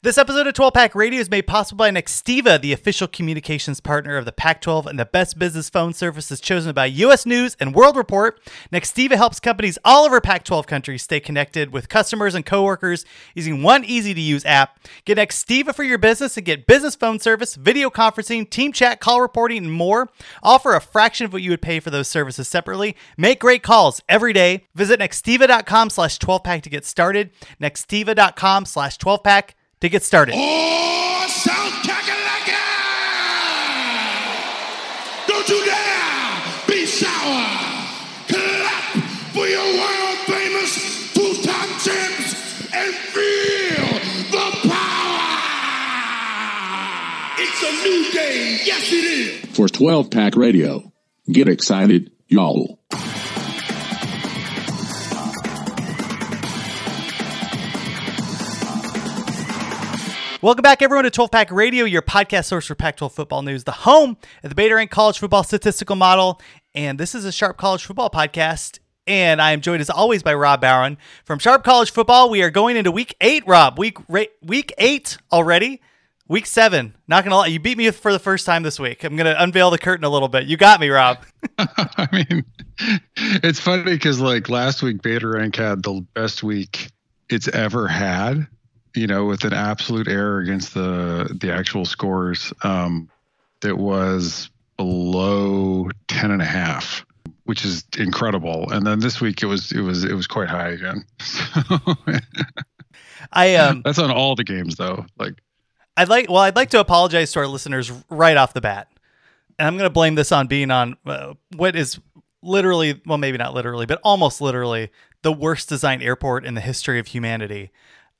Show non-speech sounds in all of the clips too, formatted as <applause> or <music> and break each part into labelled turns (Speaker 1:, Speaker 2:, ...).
Speaker 1: This episode of 12 Pack Radio is made possible by Nextiva, the official communications partner of the Pac 12 and the best business phone services chosen by U.S. News and World Report. Nextiva helps companies all over Pac 12 countries stay connected with customers and coworkers using one easy to use app. Get Nextiva for your business and get business phone service, video conferencing, team chat, call reporting, and more. For a fraction of what you would pay for those services separately. Make great calls every day. Visit nextiva.com slash 12 pack to get started. Nextiva.com slash 12 pack to get started. <gasps>
Speaker 2: Oh, South Kakalaka! Don't you dare be sour! Clap for your world famous two-time champs and feel the power! It's a new day, yes it is!
Speaker 3: for 12 Pack Radio. Get excited, y'all.
Speaker 1: Welcome back, everyone, to 12 Pack Radio, your podcast source for Pac 12 football news, the home of the Beta Rank College Football Statistical Model. And this is a Sharp College Football podcast. And I am joined, as always, by Rob Barron from Sharp College Football. We are going into week eight, Rob. Week, week eight already. Week seven. Not to lie, you beat me for the first time this week. I'm going to unveil the curtain a little bit. You got me, Rob. <laughs>
Speaker 4: I mean, it's funny because like last week, Beta Rank had the best week it's ever had. You know, with an absolute error against the the actual scores, um, that was below ten and a half, which is incredible. And then this week it was it was it was quite high again. <laughs>
Speaker 1: I um,
Speaker 4: That's on all the games though. Like
Speaker 1: I'd like well, I'd like to apologize to our listeners right off the bat, and I'm going to blame this on being on uh, what is literally, well, maybe not literally, but almost literally the worst designed airport in the history of humanity,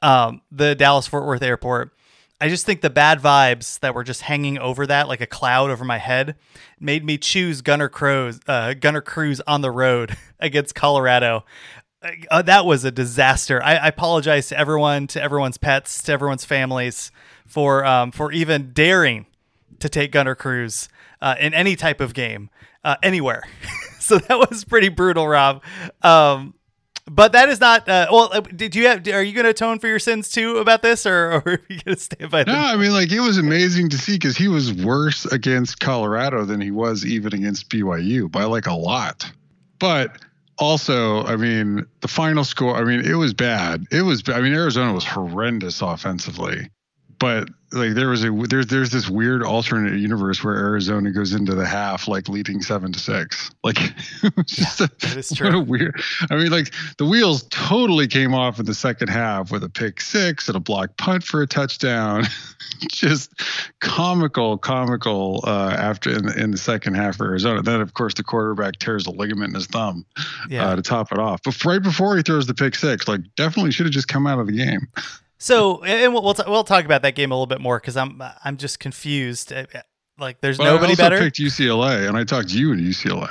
Speaker 1: um, the Dallas Fort Worth Airport. I just think the bad vibes that were just hanging over that like a cloud over my head made me choose Gunner Cruz, uh, Gunner Cruz on the road <laughs> against Colorado. Uh, that was a disaster. I, I apologize to everyone, to everyone's pets, to everyone's families for um, for even daring to take Gunner Cruz uh, in any type of game uh, anywhere. <laughs> so that was pretty brutal, Rob. Um, but that is not. Uh, well, uh, did you have? Are you going to atone for your sins too about this, or, <laughs> or are you going to stand by?
Speaker 4: No,
Speaker 1: them?
Speaker 4: I mean, like it was amazing to see because he was worse against Colorado than he was even against BYU by like a lot. But also, I mean, the final score. I mean, it was bad. It was. I mean, Arizona was horrendous offensively, but like there was a there's there's this weird alternate universe where Arizona goes into the half like leading seven to six. Like <laughs> it was just a,
Speaker 1: that is <laughs>
Speaker 4: what a weird. I mean, like the wheels totally came off in the second half with a pick six and a block punt for a touchdown. <laughs> just comical, comical uh, after in, in the second half for Arizona. Then, of course, the quarterback tears a ligament in his thumb
Speaker 1: Yeah.
Speaker 4: uh, to top it off. But right before he throws the pick six, like definitely should have just come out of the game.
Speaker 1: So, and we'll we'll, t- we'll talk about that game a little bit more because I'm I'm just confused. Uh, Like, there's
Speaker 4: But
Speaker 1: nobody
Speaker 4: I also
Speaker 1: better.
Speaker 4: picked UCLA, and I talked to you in UCLA.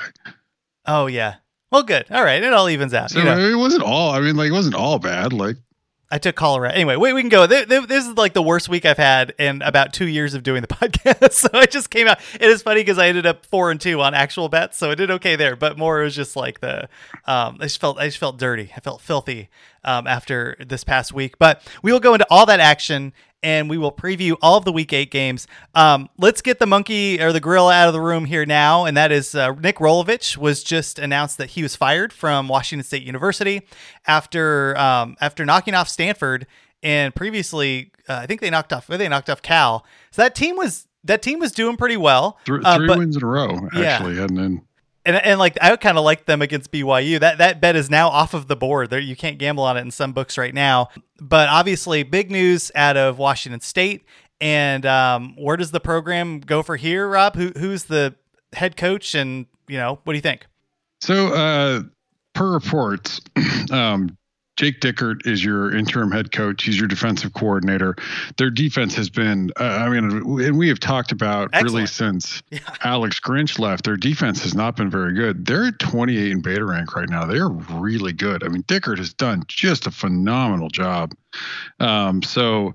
Speaker 1: Oh yeah. Well, good. All right, it all evens out.
Speaker 4: So
Speaker 1: you know.
Speaker 4: It wasn't all. I mean, like it wasn't all bad. Like
Speaker 1: I took Colorado. Anyway, we, we can go. Th- th- This is like the worst week I've had in about two years of doing the <laughs> podcast. so I just came out. It is funny because I ended up four and two on actual bets, so I did okay there. But more it was just like the, um, I just felt I just felt dirty. I felt filthy um, after this past week. But we will go into all that action and we will preview all of the week eight games. Um, let's get the monkey or the gorilla out of the room here now, and that is uh, Nick Rolovich was just announced that he was fired from Washington State University after um, after knocking off Stanford and previously uh, I think they knocked off they knocked off Cal. So that team was that team was doing pretty well. Uh,
Speaker 4: three
Speaker 1: but-
Speaker 4: wins in a row,
Speaker 1: Yeah.
Speaker 4: actually, and then
Speaker 1: and, and like I kind of like them against BYU. That that bet is now off of the board. There you can't gamble on it in some books right now. But obviously, big news out of Washington State. And um, where does the program go for here, Rob? Who who's the head coach? And you know, what do you think?
Speaker 4: So, uh, per reports, <clears throat> um, Jake Dickert is your interim head coach. He's your defensive coordinator. Their defense has been, uh, I mean, and we have talked about
Speaker 1: Excellent.
Speaker 4: really since <laughs>
Speaker 1: Yeah.
Speaker 4: Alex Grinch left. Their defense has not been very good. They're at 28 in beta rank right now. They're really good. I mean, Dickert has done just a phenomenal job. Um, so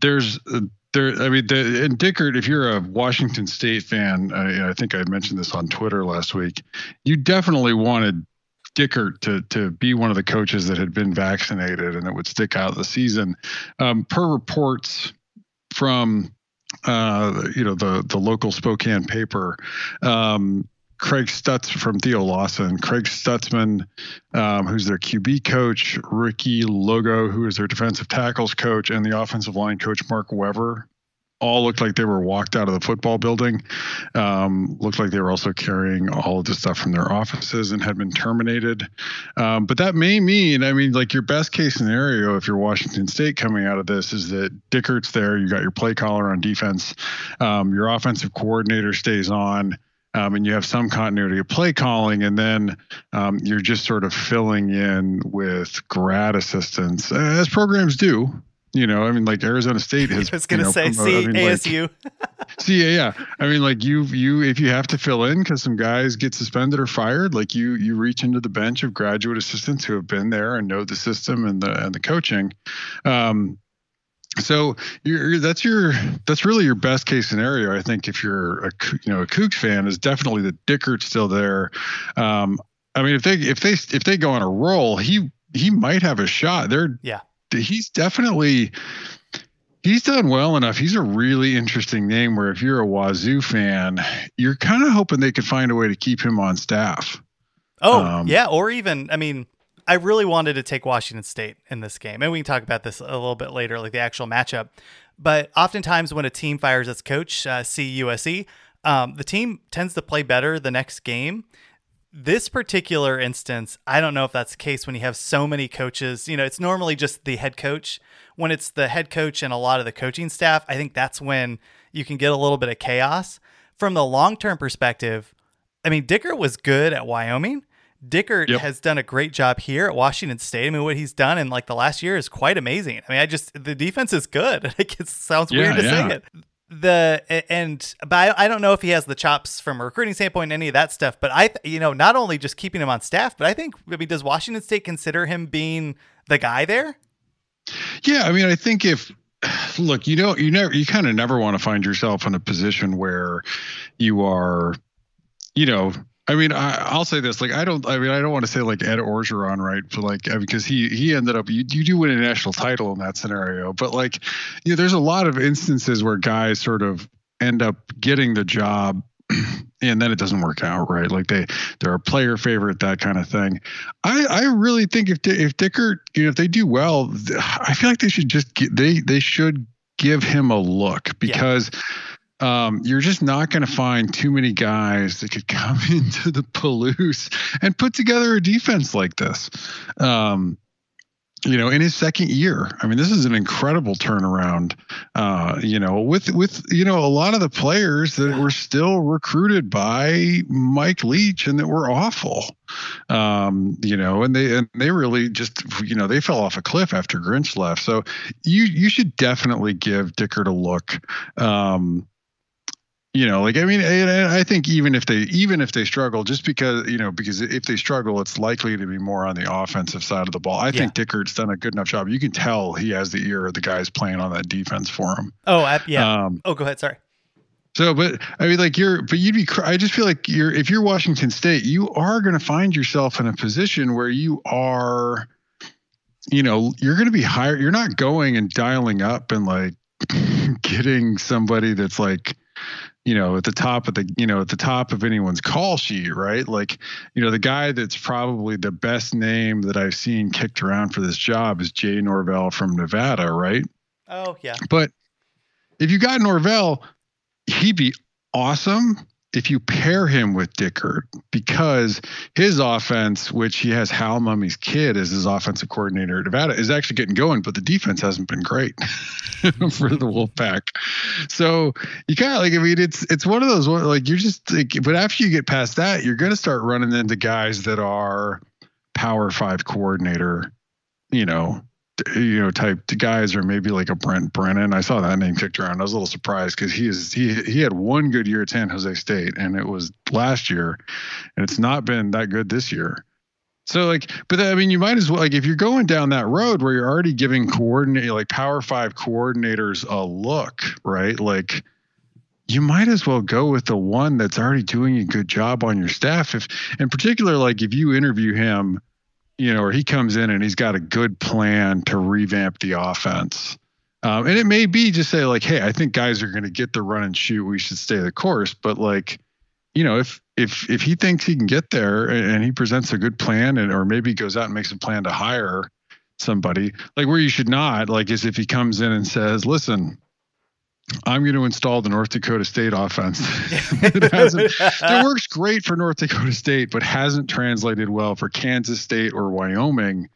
Speaker 4: there's, uh, there, I mean, the, and Dickert, if you're a Washington State fan, I, I think I mentioned this on Twitter last week. You definitely wanted Dickert to to be one of the coaches that had been vaccinated and it would stick out the season. Um, per reports from uh, you know the the local Spokane paper, um, Craig Stutz from Theo Lawson, Craig Stutzman, um, who's their QB coach, Ricky Logo, who is their defensive tackles coach, and the offensive line coach Mark Weber all looked like they were walked out of the football building. Um, looked like they were also carrying all of the stuff from their offices and had been terminated. Um, but that may mean, I mean, like your best case scenario, if you're Washington State coming out of this, is that Dickert's there. You got your play caller on defense. Um, your offensive coordinator stays on. Um, and you have some continuity of play calling, and then um, you're just sort of filling in with grad assistants, as programs do. You know, I mean, like Arizona State <laughs> has.
Speaker 1: I was gonna
Speaker 4: you know,
Speaker 1: say,
Speaker 4: promoted-
Speaker 1: see
Speaker 4: I mean, like-
Speaker 1: ASU. <laughs>
Speaker 4: See, yeah, yeah. I mean, like you, you, if you have to fill in because some guys get suspended or fired, like you, you reach into the bench of graduate assistants who have been there and know the system and the and the coaching. Um, so you're, that's your that's really your best case scenario. I think if you're a you know a Cougs fan, is definitely the Dickert's still there. Um, I mean, if they if they if they go on a roll, he he might have a shot. They're
Speaker 1: Yeah.
Speaker 4: He's definitely he's done well enough. He's a really interesting name where if you're a Wazoo fan, you're kind of hoping they could find a way to keep him on staff.
Speaker 1: Oh,
Speaker 4: Um,
Speaker 1: yeah, or even I mean, I really wanted to take Washington State in this game, and we can talk about this a little bit later, like the actual matchup. But oftentimes, when a team fires its coach, uh, see USC, um, the team tends to play better the next game. This particular instance, I don't know if that's the case when you have so many coaches. You know, it's normally just the head coach. When it's the head coach and a lot of the coaching staff, I think that's when you can get a little bit of chaos. From the long term perspective, I mean, Dicker was good at Wyoming. Dicker
Speaker 4: Yep.
Speaker 1: has done a great job here at Washington State. I mean, what he's done in like the last year is quite amazing. I mean, I just the defense is good. Like <laughs> it sounds weird to
Speaker 4: yeah.
Speaker 1: say it. The and but I, I don't know if he has the chops from a recruiting standpoint, any of that stuff. But I, you know, not only just keeping him on staff, but I think I mean, does Washington State consider him being the guy there?
Speaker 4: Yeah, I mean, I think if <sighs> look, you know, you never, you kind of never want to find yourself in a position where you are, you know. I mean, I, I'll say this: like, I don't. I mean, I don't want to say like Ed Orgeron, right? But like, because he he ended up, you, you do win a national title in that scenario. But like, you know, there's a lot of instances where guys sort of end up getting the job <clears throat> and then it doesn't work out right like they they're a player favorite that kind of thing i i really think if if dicker you know if they do well i feel like they should just get, they they should give him a look because um, you're just not going to find too many guys that could <laughs> come into the Palouse and put together a defense like this. Um, you know, in his second year. I mean, this is an incredible turnaround. Uh, you know, with with you know a lot of the players that were still recruited by Mike Leach and that were awful. Um, you know, and they and they really just you know they fell off a cliff after Grinch left. So you you should definitely give Dickert a look. Um, you know like i mean and i think even if they even if they struggle just because you know because if they struggle it's likely to be more on the offensive side of the ball i think dickert's done a good enough job you can tell he has the ear of the guys playing on that defense for him
Speaker 1: Oh, I, yeah.
Speaker 4: um
Speaker 1: oh, go ahead. Sorry.
Speaker 4: so but i mean like you're but you'd be i just feel like you're if you're washington state you are going to find yourself in a position where you are you know you're going to be higher you're not going and dialing up and like <laughs> getting somebody that's like you know at the top of the you know at the top of anyone's call sheet right like you know the guy that's probably the best name that i've seen kicked around for this job is jay norvell from nevada right
Speaker 1: Oh, yeah.
Speaker 4: but if you got norvell he'd be awesome if you pair him with Dickert, because his offense, which he has Hal Mumme's kid as his offensive coordinator at Nevada, is actually getting going, but the defense hasn't been great <laughs> for the Wolfpack. So you kind of like, I mean, it's it's one of those like you're just like, but after you get past that, you're going to start running into guys that are Power Five coordinator you know, you know, type guys, or maybe like a Brent Brennan. I saw that name kicked around. I was a little surprised because he is he he had one good year at San Jose State, and it was last year, and it's not been that good this year. So like, but I mean, you might as well like if you're going down that road where you're already giving coordinate like Power Five coordinators a look, right? Like, you might as well go with the one that's already doing a good job on your staff. If, in particular, like if you interview him, you know, or he comes in and he's got a good plan to revamp the offense. Um, and it may be just say like, hey, I think guys are going to get the run and shoot. We should stay the course. But like, you know, if if if he thinks he can get there and he presents a good plan and or maybe goes out and makes a plan to hire somebody, like where you should not, like is if he comes in and says, listen, I'm going to install the North Dakota State offense. <laughs> it <laughs> works great for North Dakota State, but hasn't translated well for Kansas State or Wyoming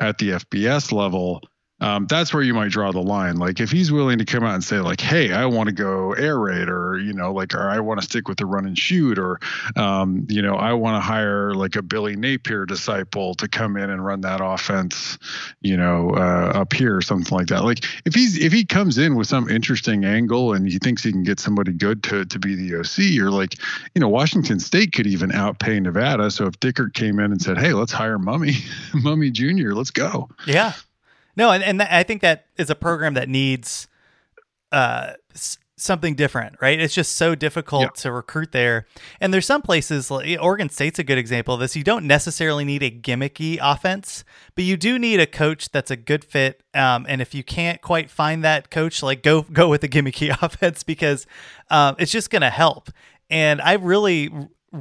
Speaker 4: at the FBS level um, that's where you might draw the line. Like if he's willing to come out and say like, "Hey, I want to go air raid," or you know, like, or I want to stick with the run and shoot, or um, you know, I want to hire like a Billy Napier disciple to come in and run that offense, you know, uh, up here, or something like that. Like if he's if he comes in with some interesting angle and he thinks he can get somebody good to to be the OC, or like, you know, Washington State could even outpay Nevada. So if Dickert came in and said, "Hey, let's hire Mumme, <laughs> Mumme Junior, let's go,"
Speaker 1: yeah. No, and, and I think that is a program that needs uh, s- something different, right? It's just so difficult yeah. to recruit there. And there's some places, like Oregon State's a good example of this. You don't necessarily need a gimmicky offense, but you do need a coach that's a good fit. Um, and if you can't quite find that coach, like go go with the gimmicky <laughs> offense because um, it's just going to help. And I really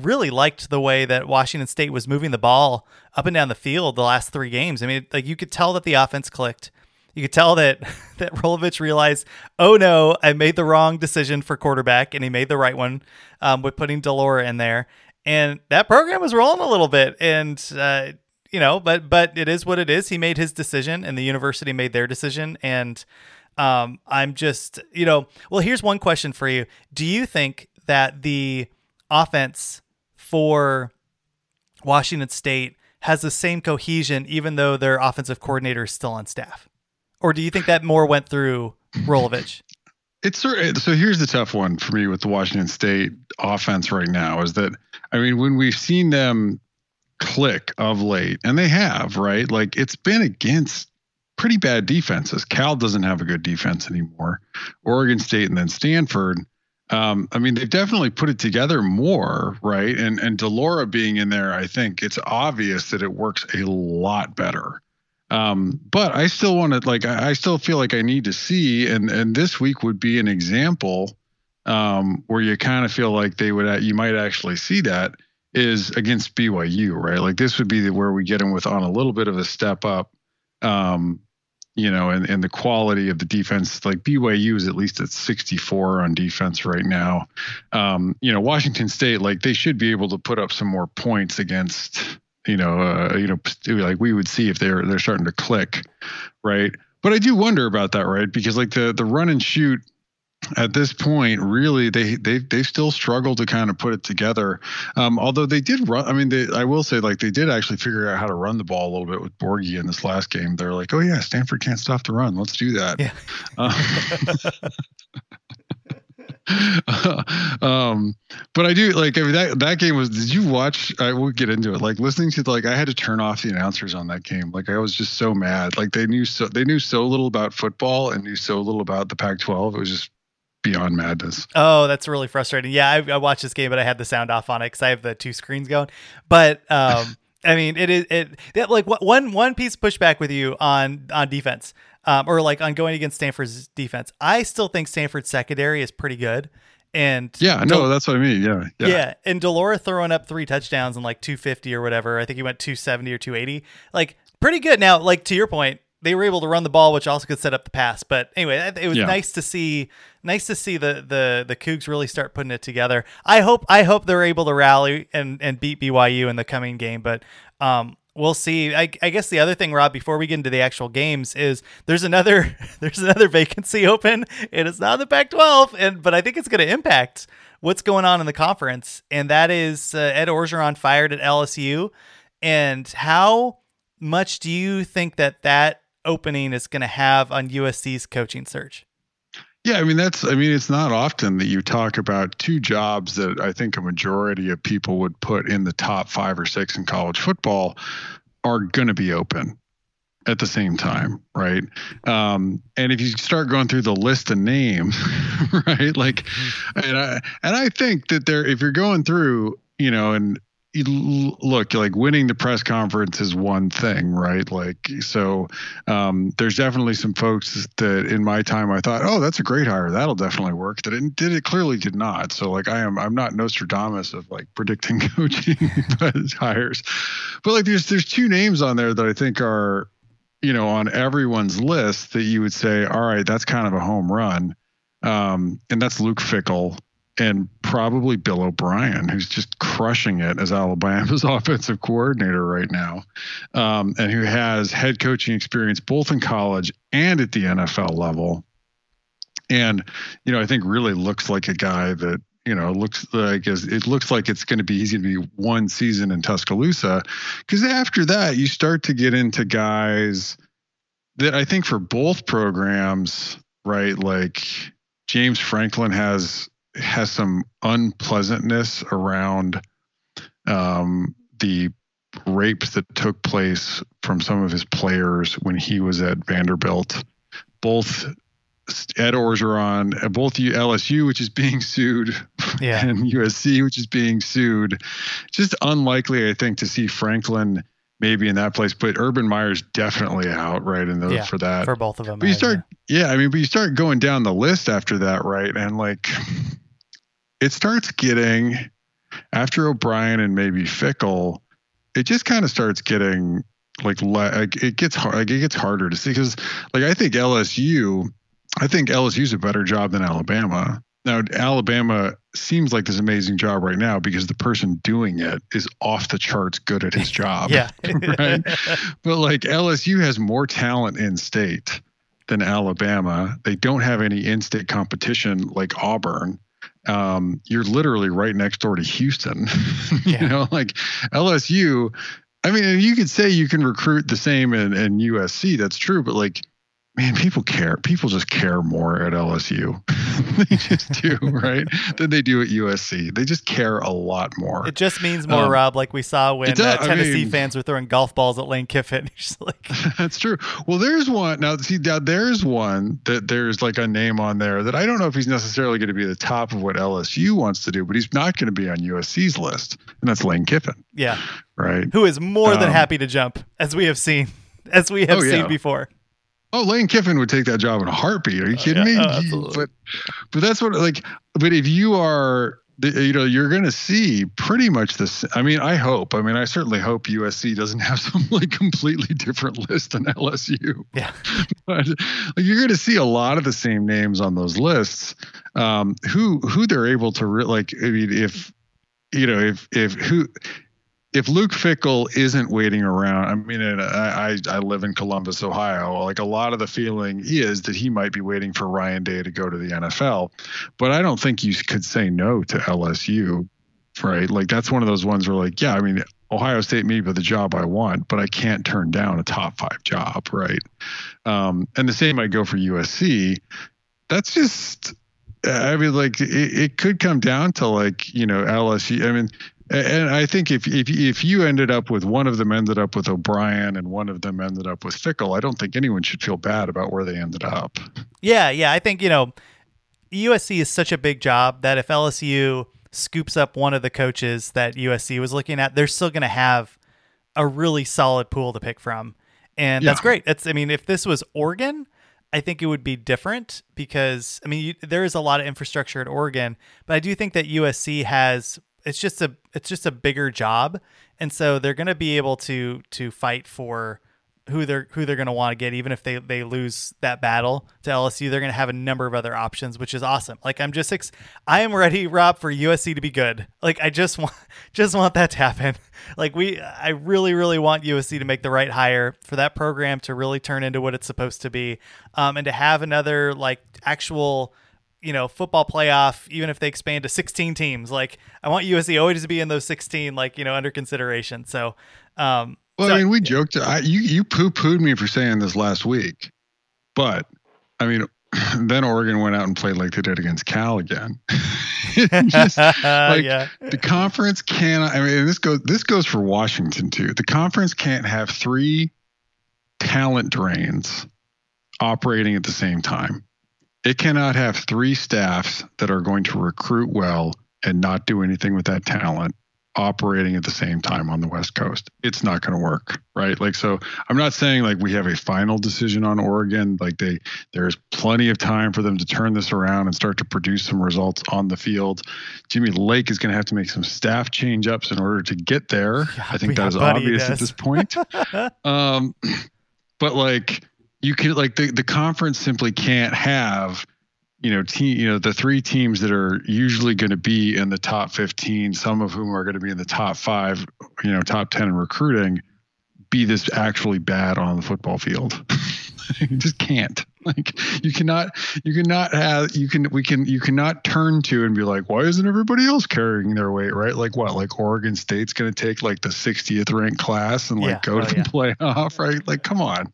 Speaker 1: really liked the way that Washington State was moving the ball up and down the field the last three games. I mean, like you could tell that the offense clicked. You could tell that <laughs> that Rolovich realized, oh no, I made the wrong decision for quarterback, and he made the right one um, with putting de Laura in there. And that program was rolling a little bit, and uh, you know, but but it is what it is. He made his decision, and the university made their decision, and um, I'm just, you know, well, here's one question for you: Do you think that the offense for Washington State has the same cohesion, even though their offensive coordinator is still on staff? Or do you think that more went through Rolovich?
Speaker 4: It's so here's the tough one for me with the Washington State offense right now is that I mean when we've seen them click of late and they have right like it's been against pretty bad defenses. Cal doesn't have a good defense anymore. Oregon State and then Stanford um, I mean, they've definitely put it together more, right? And and de Laura being in there, I think it's obvious that it works a lot better. Um, but I still want to like I still feel like I need to see, and and this week would be an example um, where you kind of feel like they would you might actually see that is against BYU, right? Like this would be the, where we get them with on a little bit of a step up. Um, you know, and, and the quality of the defense, like BYU is at least at 64 on defense right now. Um, you know, Washington State, like they should be able to put up some more points against, you know, uh, you know, like we would see if they're they're starting to click, right? But I do wonder about that, right? Because like the the run and shoot at this point, really, they they they still struggle to kind of put it together. Um, although they did run, I mean, they, I will say, like they did actually figure out how to run the ball a little bit with Borghi in this last game. They're like, oh yeah, Stanford can't stop the run. Let's do that.
Speaker 1: Yeah. <laughs>
Speaker 4: um, but I do like I mean, that that game was. Did you watch? I will get into it. Like listening to like I had to turn off the announcers on that game. Like I was just so mad. Like they knew so they knew so little about football and knew so little about the Pac-12. It was just beyond madness.
Speaker 1: Oh, that's really frustrating. Yeah, I, I watched this game, but I had the sound off on it because I have the two screens going. But um, <laughs> I mean, it is it, it like one one piece pushback with you on on defense, um, or like on going against Stanford's defense. I still think Stanford's secondary is pretty good. And
Speaker 4: yeah, no, Del- that's what I mean. Yeah,
Speaker 1: yeah, yeah. And de Laura throwing up three touchdowns and like 250 or whatever. I think he went 270 or 280. Like pretty good. Now, like to your point, they were able to run the ball, which also could set up the pass. But anyway, it was yeah. nice to see nice to see the the the Cougs really start putting it together. I hope I hope they're able to rally and and beat BYU in the coming game, but um we'll see. I, I guess the other thing, Rob, before we get into the actual games, is there's another <laughs> there's another vacancy <laughs> open, and it's not the Pac-12, and but I think it's going to impact what's going on in the conference, and that is uh, Ed Orgeron fired at LSU, and how much do you think that that opening is going to have on USC's coaching search?
Speaker 4: Yeah, I mean that's I mean it's not often that you talk about two jobs that I think a majority of people would put in the top 5 or 6 in college football are going to be open at the same time, right? Um, and if you start going through the list of names, <laughs> right? Like and I and I think that there if you're going through, you know, and look like winning the press conference is one thing right? Like so um, there's definitely some folks that in my time i thought oh that's a great hire. That'll definitely work. That it did it clearly did not. So like i am i'm not nostradamus of like predicting <laughs> coaching <laughs> hires. But like there's there's two names on there that i think are you know on everyone's list that you would say all right that's kind of a home run. Um, and that's luke fickell and probably Bill O'Brien, who's just crushing it as Alabama's <laughs> offensive coordinator right now, um, and who has head coaching experience both in college and at the NFL level. And you know, I think really looks like a guy that you know looks like as it looks like it's going to be he's going to be one season in Tuscaloosa, because after that you start to get into guys that I think for both programs, right? Like James Franklin has has some unpleasantness around um, the rapes that took place from some of his players when he was at Vanderbilt. Both Ed Orgeron, both LSU, which is being sued,
Speaker 1: yeah. <laughs>
Speaker 4: and USC, which is being sued. Just unlikely, I think, to see Franklin maybe in that place, but Urban Meyer's definitely out right in those
Speaker 1: yeah,
Speaker 4: for that.
Speaker 1: For both of them.
Speaker 4: But you start, yeah. yeah, I mean, but you start going down the list after that, right? And like it starts getting after O'Brien and maybe Fickell, it just kind of starts getting like, like it gets hard, like it gets harder to see because like I think LSU, I think LSU's a better job than Alabama. Now Alabama seems like this amazing job right now because the person doing it is off the charts good at his job.
Speaker 1: yeah. <laughs>
Speaker 4: right. But like LSU has more talent in state than Alabama. They don't have any in-state competition like Auburn um, you're literally right next door to Houston. <laughs> you yeah. know, like LSU. I mean, you could say you can recruit the same in, in USC. That's true, but like man, people care. People just care more at LSU. <laughs> they just do, <laughs> right? than they do at USC. They just care a lot more.
Speaker 1: It just means more, um, Rob, like we saw when does, uh, Tennessee mean, fans were throwing golf balls at Lane Kiffin. <laughs> like,
Speaker 4: that's true. Well, there's one now. See, now there's one that there's like a name on there that I don't know if he's necessarily going to be the top of what LSU wants to do, but he's not going to be on USC's list, and that's Lane Kiffin.
Speaker 1: Yeah.
Speaker 4: Right.
Speaker 1: Who is more um, than happy to jump, as we have seen, as we have oh, seen yeah. before.
Speaker 4: Oh, Lane Kiffin would take that job in a heartbeat. Are you kidding uh, yeah, me? Oh, but but that's what like. But if you are, you know, you're going to see pretty much this. I mean, I hope. I mean, I certainly hope USC doesn't have <laughs> some like completely different list than LSU.
Speaker 1: Yeah. <laughs>
Speaker 4: but like, you're going to see a lot of the same names on those lists. Um, who who they're able to re- like. I mean, if you know, if if who if Luke Fickell isn't waiting around, I mean, I, I live in Columbus, Ohio. Like a lot of the feeling is that he might be waiting for Ryan Day to go to the NFL, but I don't think you could say no to LSU, right? Like that's one of those ones where, like, yeah, I mean, Ohio State may be the job I want, but I can't turn down a top five job, right? Um, and the same might go for USC. That's just I mean, like it, it, could come down to like you know LSU. I mean, and I think if if if you ended up with one of them ended up with O'Brien and one of them ended up with Fickell, I don't think anyone should feel bad about where they ended up.
Speaker 1: Yeah, yeah, I think you know USC is such a big job that if LSU scoops up one of the coaches that USC was looking at, they're still going to have a really solid pool to pick from, and yeah. that's great. That's I mean, if this was Oregon. I think it would be different because I mean you, there is a lot of infrastructure at Oregon, but I do think that USC has it's just a it's just a bigger job, and so they're going to be able to to fight for who they're who they're going to want to get even if they they lose that battle to LSU they're going to have a number of other options which is awesome. Like I'm just ex- I am ready Rob for USC to be good. Like I just want <laughs> just want that to happen. <laughs> Like we I really really want USC to make the right hire for that program to really turn into what it's supposed to be um, and to have another like actual you know football playoff even if they expand to 16 teams like i want usc always to be in those 16 like you know under consideration so um
Speaker 4: Well,
Speaker 1: So-
Speaker 4: I mean, we joked. I, you you poo pooed me for saying this last week, but I mean, <clears throat> then Oregon went out and played like they did against Cal again. <laughs> Just, <laughs> like,
Speaker 1: yeah.
Speaker 4: the conference cannot. I mean, this goes this goes for Washington too. The conference can't have three talent drains operating at the same time. It cannot have three staffs that are going to recruit well and not do anything with that talent operating at the same time on the West Coast. It's not going to work, right? Like so I'm not saying like we have a final decision on Oregon, like they there's plenty of time for them to turn this around and start to produce some results on the field. Jimmy Lake is going to have to make some staff change ups in order to get there. I think that is obvious at this point. <laughs> um but like you can like the, the conference simply can't have you know team you know the three teams that are usually going to be in the top 15 some of whom are going to be in the top 5 you know top 10 in recruiting be this actually bad on the football field. <laughs> You just can't. Like you cannot you cannot have you can we can you cannot turn to and be like why isn't everybody else carrying their weight? Right? Like what? Like oregon state's going to take like the 60th ranked class and like
Speaker 1: Yeah.
Speaker 4: go
Speaker 1: Oh,
Speaker 4: to the <laughs> playoff right? Like come on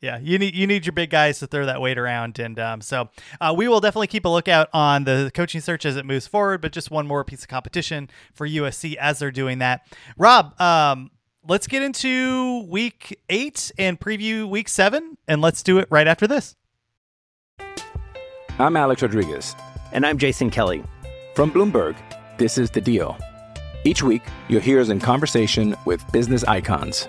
Speaker 1: Yeah, you need you need your big guys to throw that weight around, and um, so uh, we will definitely keep a lookout on the coaching search as it moves forward. But just one more piece of competition for USC as they're doing that. Rob, um, let's get into week eight and preview week seven, and let's do it right after this.
Speaker 5: I'm Alex Rodriguez.
Speaker 6: And I'm Jason Kelly.
Speaker 5: From Bloomberg, this is The Deal. Each week, you'll hear us in conversation with business icons.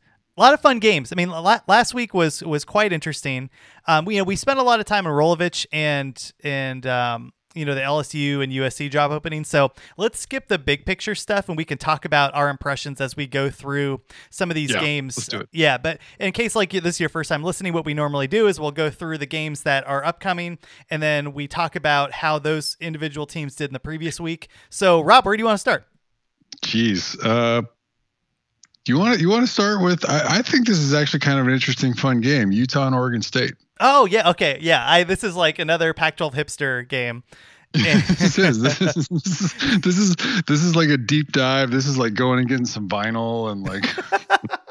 Speaker 1: a lot of fun games. I mean, last week was was quite interesting. Um, we, you know, we spent a lot of time in Rolovich and and um, you know the LSU and USC job openings. So let's skip the big picture stuff, and we can talk about our impressions as we go through some of these
Speaker 4: Yeah,
Speaker 1: games.
Speaker 4: let's do it.
Speaker 1: Yeah, but in case like this is your first time listening, what we normally do is we'll go through the games that are upcoming, and then we talk about how those individual teams did in the previous week. So, Rob, where do you want to start?
Speaker 4: Jeez. Uh, you want to you want to start with? I, I think this is actually kind of an interesting, fun game. Utah and Oregon State.
Speaker 1: Oh yeah, okay, yeah. I this is like another Pac-12 hipster game. <laughs>
Speaker 4: This is this is this is this is this is like a deep dive. This is like going and getting some vinyl and like <laughs>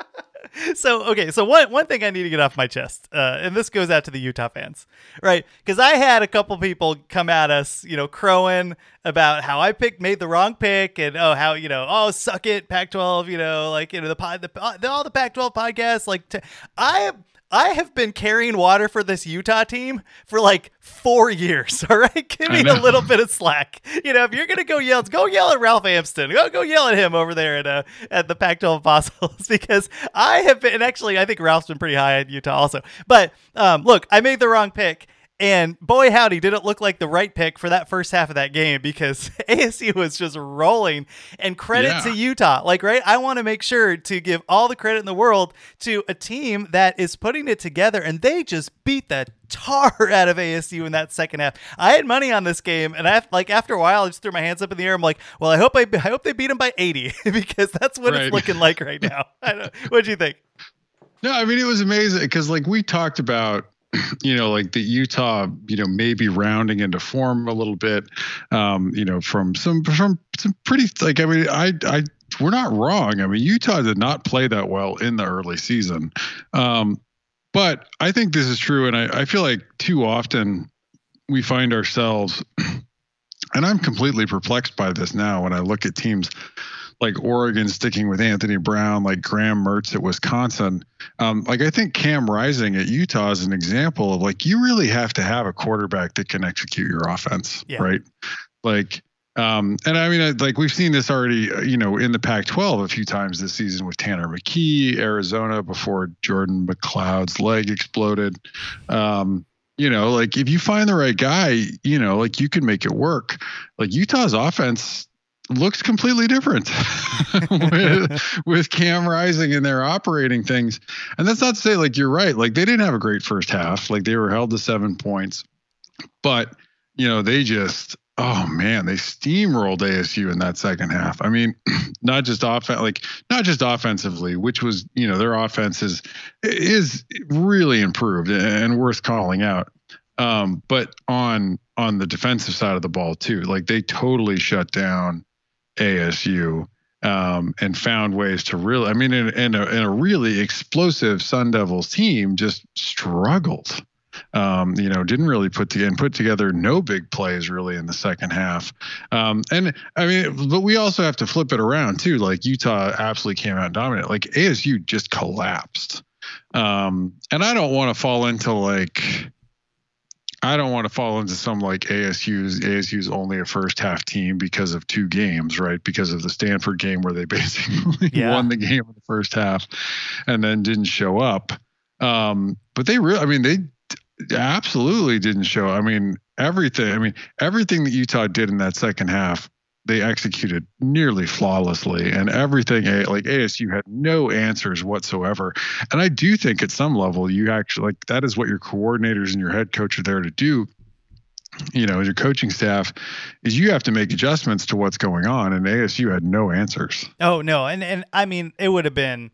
Speaker 1: so okay, so one one thing I need to get off my chest, uh, and this goes out to the Utah fans, right? Because I had a couple people come at us, you know, crowing about how I picked made the wrong pick, and oh how you know oh suck it Pac-12, you know, like you know the pod the, uh, the all the Pac-12 podcasts, like t- I I have been carrying water for this Utah team for like four years. <laughs> All right, give me a little bit of slack. You know, if you're gonna go yell, go yell at Ralph Amsden. Go go yell at him over there at uh, at the Pac-12 Apostles <laughs> because I have been. And actually, I think Ralph's been pretty high at Utah also. But um, look, I made the wrong pick. And boy, howdy, did it look like the right pick for that first half of that game because <laughs> ASU was just rolling. And credit
Speaker 4: Yeah.
Speaker 1: to Utah. Like, right? I want to make sure to give all the credit in the world to a team that is putting it together. And they just beat the tar <laughs> out of ASU in that second half. I had money on this game. And I, like, after a while, I just threw my hands up in the air. I'm like, well, I hope I, I hope they beat them by 80 <laughs> because that's what
Speaker 4: Right.
Speaker 1: it's looking like right now. I don't, what'd you think?
Speaker 4: No, I mean it was amazing because like we talked about, <clears throat> you know, like the Utah, you know, maybe rounding into form a little bit, um, you know, from some from some pretty like I mean I I we're not wrong. I mean Utah did not play that well in the early season, um, but I think this is true, and I, I feel like too often we find ourselves, <clears throat> and I'm completely perplexed by this now when I look at teams like Oregon sticking with Anthony Brown, like Graham Mertz at Wisconsin. Um, like I think Cam Rising at Utah is an example of like you really have to have a quarterback that can execute your offense,
Speaker 1: Yeah.
Speaker 4: right? Like, um, and I mean, like we've seen this already, uh, you know, in the Pac-12 a few times this season with Tanner McKee, Arizona before Jordan McCloud's leg exploded. Um, you know, like if you find the right guy, you know, like you can make it work. Like Utah's offense looks completely different <laughs> with, with Cam Rising and their operating things. And that's not to say like you're right. Like they didn't have a great first half. Like they were held to seven points, but you know they just oh man, they steamrolled ASU in that second half. I mean, <clears throat> not just offense, like not just offensively, which was you know their offense is is really improved and worth calling out. Um, but on on the defensive side of the ball too, like they totally shut down ASU um, and found ways to really. I mean, in, in, a, a really explosive Sun Devils team, just struggled um, you know, didn't really put together and put together no big plays really in the second half. Um, and I mean, but we also have to flip it around too. Like Utah absolutely came out dominant. Like ASU just collapsed. Um, and I don't want to fall into like. I don't want to fall into some like ASU's ASU's only a first half team because of two games, right? Because of the Stanford game where they <laughs> basically yeah. won the game in the first half and then didn't show up. Um, but they really, I mean, they absolutely didn't show. I mean, everything. I mean, everything that Utah did in that second half, they executed nearly flawlessly, and everything like ASU had no answers whatsoever. And I do think at some level, you actually like that is what your coordinators and your head coach are there to do. You know, your coaching staff, is you have to make adjustments to what's going on, and ASU had no answers.
Speaker 1: Oh no, and and I mean, it would have been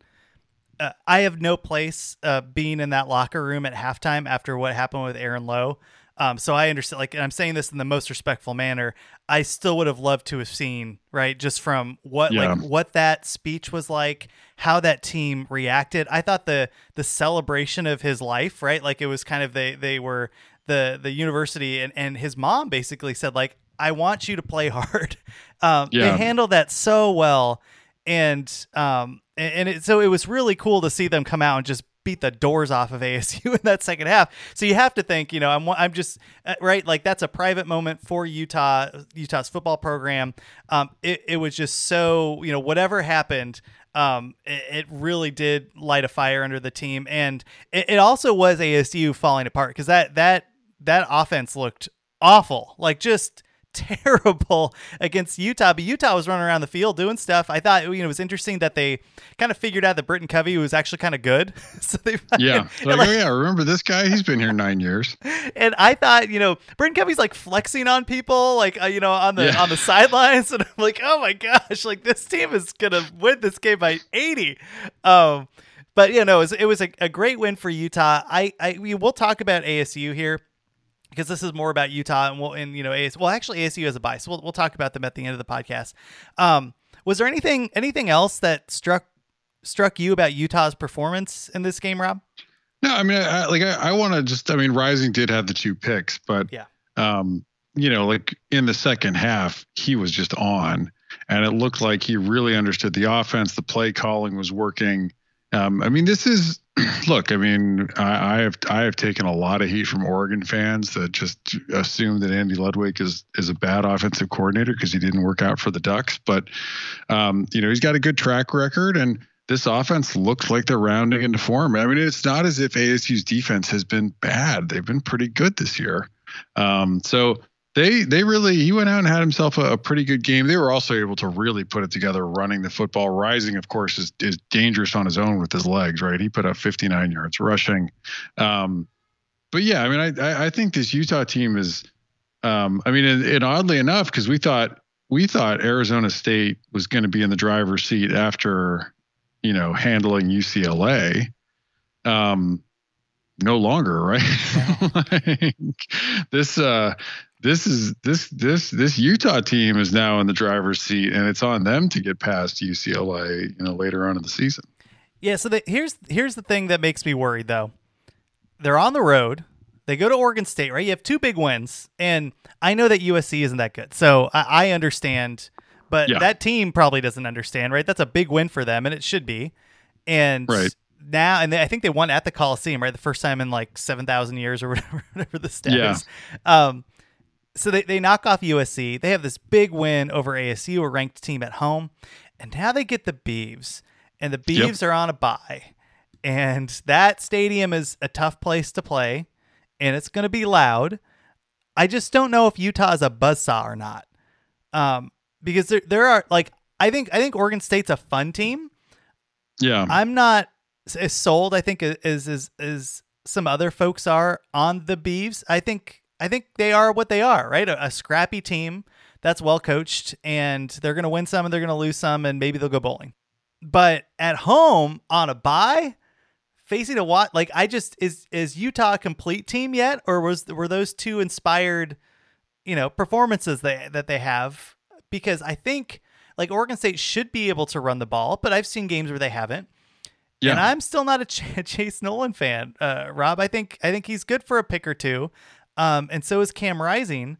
Speaker 1: uh, I have no place uh, being in that locker room at halftime after what happened with Aaron Lowe. Um, so I understand, like, and I'm saying this in the most respectful manner. I still would have loved to have seen, right, just from what yeah. like what that speech was like, how that team reacted. I thought the the celebration of his life, right, like it was kind of they they were the the university and and his mom basically said like, I want you to play <laughs> hard. Um, yeah. They handled that so well, and um, and, it, so it was really cool to see them come out and just beat the doors off of <laughs> ASU in that second half. So you have to think, you know, I'm I'm just uh, right like that's a private moment for Utah Utah's football program. Um, it it was just so you know whatever happened. Um, it, it really did light a fire under the team, and it, it also was ASU falling apart because that that that offense looked awful, like just terrible against Utah, but Utah was running around the field doing stuff. I thought you know it was interesting that they kind of figured out that Britton Covey was actually kind of good. <laughs>
Speaker 4: so they yeah, like, like, oh yeah, remember this guy? He's been here nine years. <laughs>
Speaker 1: And I thought you know Britton Covey's like flexing on people, like uh, you know on the yeah. on the sidelines, <laughs> and I'm like, oh my gosh, like this team is gonna win this game by 80. Um, but you know, it was, it was a, a great win for Utah. I, I we will talk about ASU here because this is more about Utah and we'll and you know AS, well actually ASU has a bias. So we'll we'll talk about them at the end of the podcast. Um, was there anything anything else that struck struck you about Utah's performance in this game, Rob?
Speaker 4: No, I mean, I, like I, I want to just. I mean, Rising did have the two picks, but
Speaker 1: yeah,
Speaker 4: um, you know, like in the second half, he was just on, and it looked like he really understood the offense. The play calling was working. Um, I mean, this is <clears throat> look. I mean, I, I, have I have taken a lot of heat from Oregon fans that just assume that Andy Ludwig is is a bad offensive coordinator because he didn't work out for the Ducks. But um, you know, he's got a good track record, and this offense looks like they're rounding into form. I mean, it's not as if ASU's defense has been bad; they've been pretty good this year. Um, so they they really he went out and had himself a, a, pretty good game. They were also able to really put it together running the football. Rising, of course, is is dangerous on his own with his legs. Right, he put up 59 yards rushing. Um, but yeah, I mean, I I think this Utah team is. Um, I mean, and, and oddly enough, because we thought we thought Arizona State was going to be in the driver's seat after, you know, handling UCLA. Um, no longer, right? <laughs> like, this uh this is this this this Utah team is now in the driver's seat, and it's on them to get past UCLA, you know, later on in the season.
Speaker 1: Yeah. So the, here's here's the thing that makes me worried, though. They're on the road. They go to Oregon State, right? You have two big wins, and I know that USC isn't that good, so I, I understand. But yeah. that team probably doesn't understand, right? That's a big win for them, and it should be. And
Speaker 4: right
Speaker 1: now, and they, I think they won at the Coliseum, right? The first time in like seven thousand years or <laughs> whatever, whatever the stat yeah. is. Um, so they, they knock off USC. They have this big win over ASU, a ranked team at home. And now they get the Beavs. And the Beavs yep. are on a bye. And that stadium is a tough place to play. And it's going to be loud. I just don't know if Utah is a buzzsaw or not. Um, because there there are like I think I think Oregon State's a fun team.
Speaker 4: Yeah.
Speaker 1: I'm not as sold. I think as as as some other folks are on the Beavs. I think I think they are what they are. Right, a, a scrappy team that's well coached, and they're going to win some and they're going to lose some, and maybe they'll go bowling. But at home on a bye, facing a what? Like I just is is Utah a complete team yet, or was were those two inspired, you know, performances they that they have? Because I think like Oregon State should be able to run the ball, but I've seen games where they haven't. Yeah. And I'm still not a Ch- <laughs> Chance Nolan fan, uh, Rob. I think I think he's good for a pick or two, um, and so is Cam Rising.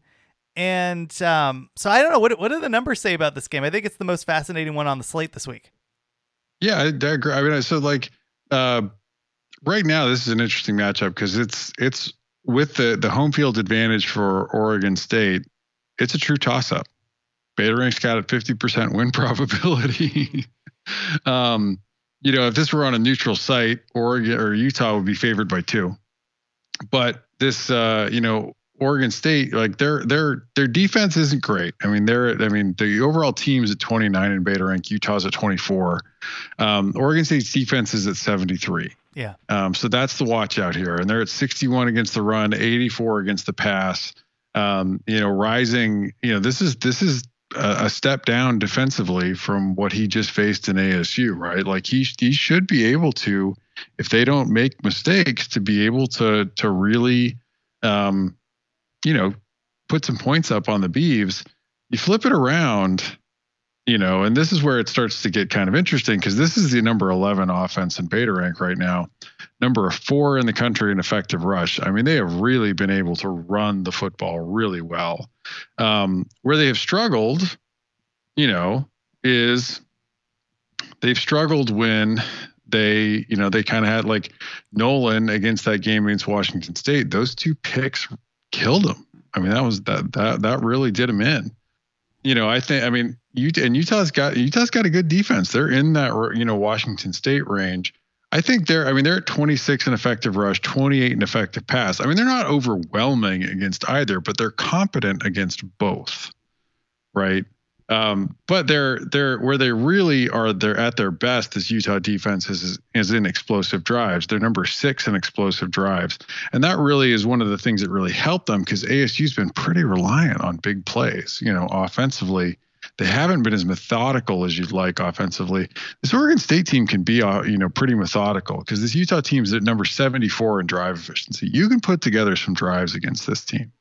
Speaker 1: And um, so I don't know what what do the numbers say about this game. I think it's the most fascinating one on the slate this week.
Speaker 4: Yeah, I, I agree. I mean, so like uh, right now, this is an interesting matchup because it's it's with the the home field advantage for Oregon State. It's a true toss up. Beta Rank's got a 50% win <laughs> probability. <laughs> um, you know, if this were on a neutral site, Oregon or Utah would be favored by two. But this, uh, you know, Oregon State, like their their their defense isn't great. I mean, they're I mean the overall team is at 29 in beta rank. Utah's at 24. Um, Oregon State's defense is at 73.
Speaker 1: Yeah.
Speaker 4: Um, so that's the watch out here, and they're at 61 against the run, 84 against the pass. Um, you know, rising. You know, this is this is a, step down defensively from what he just faced in ASU, right? Like he he should be able to, if they don't make mistakes, to be able to to really. Um, you know, put some points up on the Beavs, you flip it around, you know, and this is where it starts to get kind of interesting because this is the number 11 offense in beta rank right now, number four in the country in effective rush. I mean, they have really been able to run the football really well. Um, where they have struggled, you know, is they've struggled when they, you know, they kind of had like Nolan against that game against Washington State. Those two picks killed them. I mean, that was that that that really did him in. You know, I think I mean, Utah and Utah's got Utah's got a good defense. They're in that you know Washington State range. I think they're I mean they're at 26 in effective rush, 28 in effective pass. I mean they're not overwhelming against either, but they're competent against both. Right? Um, but they're they're where they really are they're at their best is Utah defense is is in explosive drives. They're number six in explosive drives, and that really is one of the things that really helped them because ASU's been pretty reliant on big plays. You know, offensively, they haven't been as methodical as you'd like offensively. This Oregon State team can be, uh, you know, pretty methodical because this Utah team is at number 74 in drive efficiency. You can put together some drives against this team.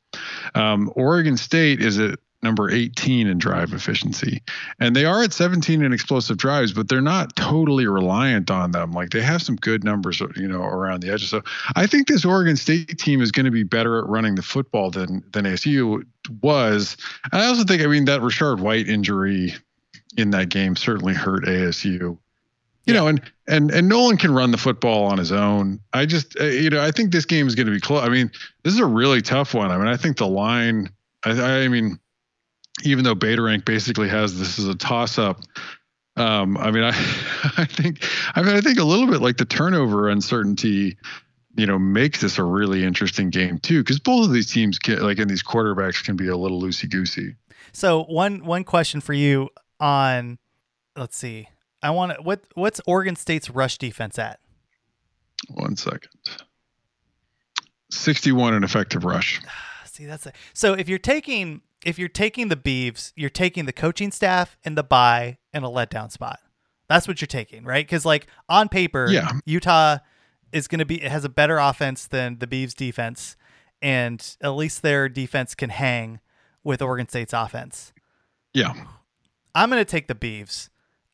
Speaker 4: Um, Oregon State is at number 18 in drive efficiency. And they are at 17 in explosive drives, but they're not totally reliant on them. Like they have some good numbers, you know, around the edges. So I think this Oregon State team is going to be better at running the football than than ASU was. And I also think, I mean, that Rachaad White injury in that game certainly hurt ASU. You know, and and and Nolan can run the football on his own. I just, uh, you know, I think this game is going to be close. I mean, this is a really tough one. I mean, I think the line. I, I mean, even though Beta Rank basically has this as a toss up. Um, I mean, I, <laughs> I think, I mean, I think a little bit like the turnover uncertainty, you know, makes this a really interesting game too, because both of these teams get like, and these quarterbacks can be a little loosey goosey.
Speaker 1: So one one question for you on, let's see, I want to what what's Oregon State's rush defense at?
Speaker 4: One second. Sixty-one in effective rush. <sighs>
Speaker 1: see, that's a, so if you're taking if you're taking the Beavs, you're taking the coaching staff and the buy and a letdown spot. That's what you're taking, right? Because like on paper,
Speaker 4: yeah.
Speaker 1: Utah is going to be it has a better offense than the Beavs defense, and at least their defense can hang with Oregon State's offense.
Speaker 4: Yeah,
Speaker 1: I'm going to take the Beavs.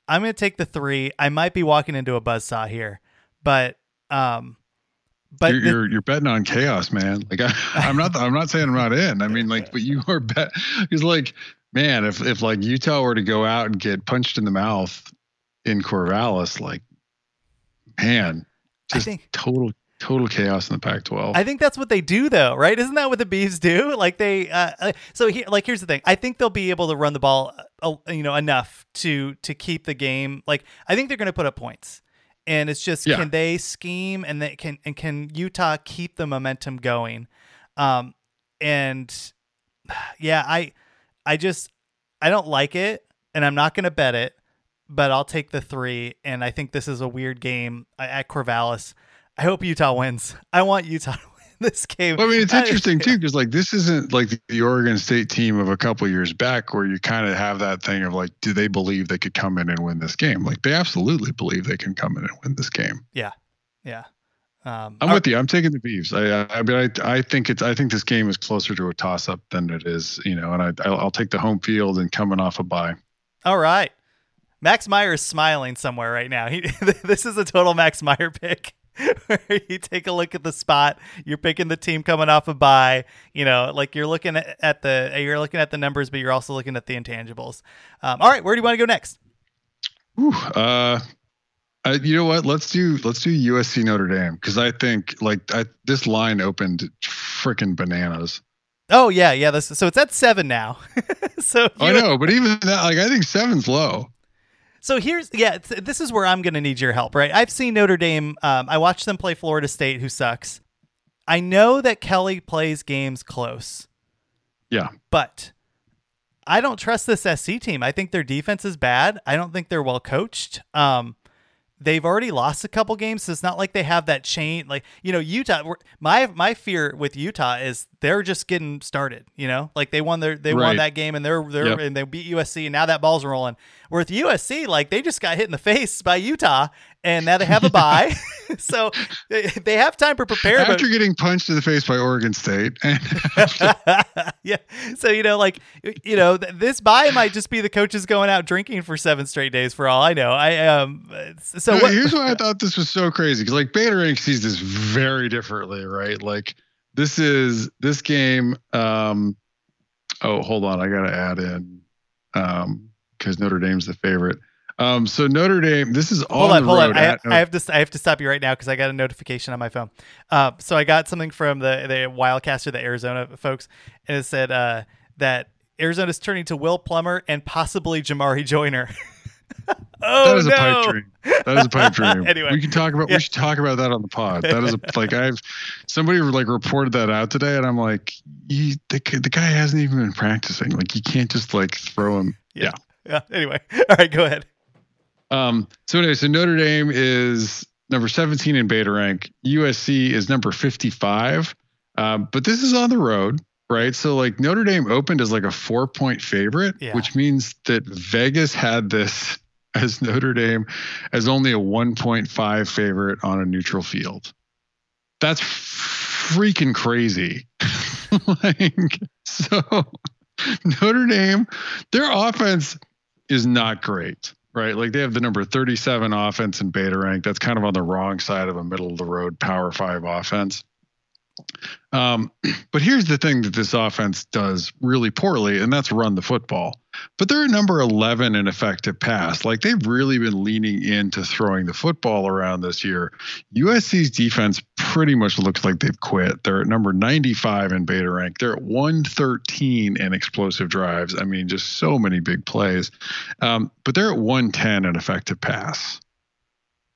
Speaker 1: I'm going to take the three. I might be walking into a buzzsaw here, but um, but
Speaker 4: you're, the, you're, you're betting on chaos, man. Like I, <laughs> I'm not I'm not saying I'm not in. I mean, like, but you are bet because like, man, if if like Utah were to go out and get punched in the mouth in Corvallis, like, man, just think, total total chaos in the Pac-12.
Speaker 1: I think that's what they do, though, right? Isn't that what the Beavs do? <laughs> Like they, uh, uh so here, like here's the thing. I think they'll be able to run the ball, uh, you know, enough to to keep the game. Like I think they're going to put up points and it's just yeah. can they scheme and they can and can Utah keep the momentum going? Um, and <sighs> yeah, I I just I don't like it, and I'm not going to bet it, but I'll take the three. And I think this is a weird game at Corvallis. I hope Utah wins. I want Utah <laughs> to win this game.
Speaker 4: Well, I mean, it's interesting <laughs> too because like this isn't like the Oregon State team of a couple years back where you kind of have that thing of like, do they believe they could come in and win this game? Like they absolutely believe they can come in and win this game.
Speaker 1: Yeah, yeah. Um,
Speaker 4: I'm with you. I'm taking the Beavs. I, I, I mean, I, I think it's. I think this game is closer to a toss-up than it is, you know. And I, I'll, I'll take the home field and coming off a bye.
Speaker 1: All right, Max Meyer is smiling somewhere right now. He, <laughs> this is a total Max Meyer pick. Where <laughs> you take a look at the spot, you're picking the team coming off a bye. You know, like you're looking at, the you're looking at the numbers, but you're also looking at the intangibles. Um, all right, where do you want to go next?
Speaker 4: Ooh, uh, uh, you know what? Let's do let's do USC Notre Dame because I think like I, this line opened freaking bananas.
Speaker 1: Oh yeah, yeah. This, so it's at seven now. <laughs> so
Speaker 4: I know, but even that, like I think seven's low.
Speaker 1: So here's yeah, this is where I'm going to need your help, right? I've seen Notre Dame. Um, I watched them play Florida State, who sucks. I know that Kelly plays games close.
Speaker 4: Yeah,
Speaker 1: but I don't trust this SC team. I think their defense is bad. I don't think they're well coached. Um, they've already lost a couple games, so it's not like they have that chain. Like you know, Utah. My my fear with Utah is they're just getting started. You know, like they won their they right. won that game and they're they're yep. and they beat USC and now that ball's rolling. With USC, like they just got hit in the <laughs> face by Utah and now they have a bye, <laughs> so they, they have time to prepare.
Speaker 4: After but, getting punched in the face by Oregon State, <laughs>
Speaker 1: yeah. So you know, like you know, this bye might just be the coaches going out drinking for seven straight days. For all I know, I um. So
Speaker 4: no, what, here's why I thought this was so crazy because like Beta Rank sees this very differently, right? Like this is this game. Um, oh, hold on, I gotta add in. Um, because Notre Dame's the favorite. Um, so Notre Dame, this is all.
Speaker 1: Hold on, hold on. I, I, have to I have to stop you right now because I got a notification on my phone. Uh, so I got something from the the Wildcaster, the Arizona folks, and it said uh, that Arizona's turning to Will Plummer and possibly Jamarye Joiner. <laughs> oh,
Speaker 4: that is
Speaker 1: no.
Speaker 4: a pipe dream. That is a pipe dream. <laughs>
Speaker 1: anyway,
Speaker 4: we can talk about. Yeah. We should talk about that on the pod. That is a <laughs> like I've somebody like reported that out today, and I'm like, he, the the guy hasn't even been practicing. Like you can't just like throw him.
Speaker 1: Yeah. yeah. Yeah. Anyway, all right, go ahead.
Speaker 4: Um. So anyway, so Notre Dame is number 17 in beta rank. USC is number 55. Um, but this is on the road, right? So like Notre Dame opened as like a four point favorite, yeah. which means that Vegas had this <laughs> as Notre Dame as only a 1.5 favorite on a neutral field. That's freaking crazy. <laughs> like, so <laughs> Notre Dame, their offense is not great, right? Like they have the number 37 offense in beta rank. That's kind of on the wrong side of a middle of the road power five offense. Um, <clears throat> but here's the thing that this offense does really poorly, and that's run the football. But they're at number 11 in effective pass. Like they've really been leaning into throwing the football around this year. USC's defense pretty much looks like they've quit. They're at number 95 in beta rank. They're at 113 in explosive drives. I mean, just so many big plays. Um, but they're at 110 in effective pass.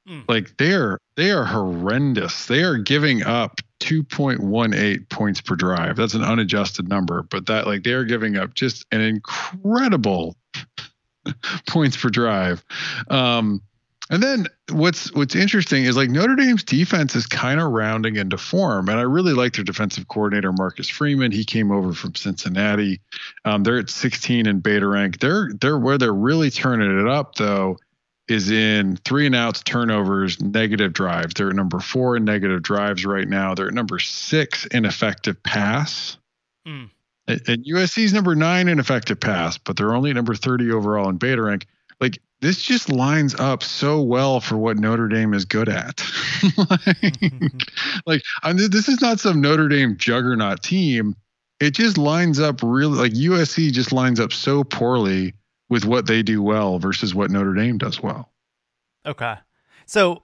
Speaker 4: Mm. Like they are they are horrendous. They are giving up 2.18 points per drive. That's an unadjusted number, but that like they are giving up just an incredible <laughs> points per drive. Um, and then what's what's interesting is like Notre Dame's defense is kind of rounding into form, and I really like their defensive coordinator Marcus Freeman. He came over from Cincinnati. Um, they're at 16 in beta rank. They're they're where they're really turning it up though is in three and outs, turnovers, negative drives. They're at number four in negative drives right now. They're at number six in effective pass. Mm. And USC's number nine in effective pass, but they're only number 30 overall in beta rank. Like this just lines up so well for what Notre Dame is good at. <laughs> like, <laughs> like I mean, this is not some Notre Dame juggernaut team. It just lines up really like USC just lines up so poorly with what they do well versus what Notre Dame does well.
Speaker 1: Okay. So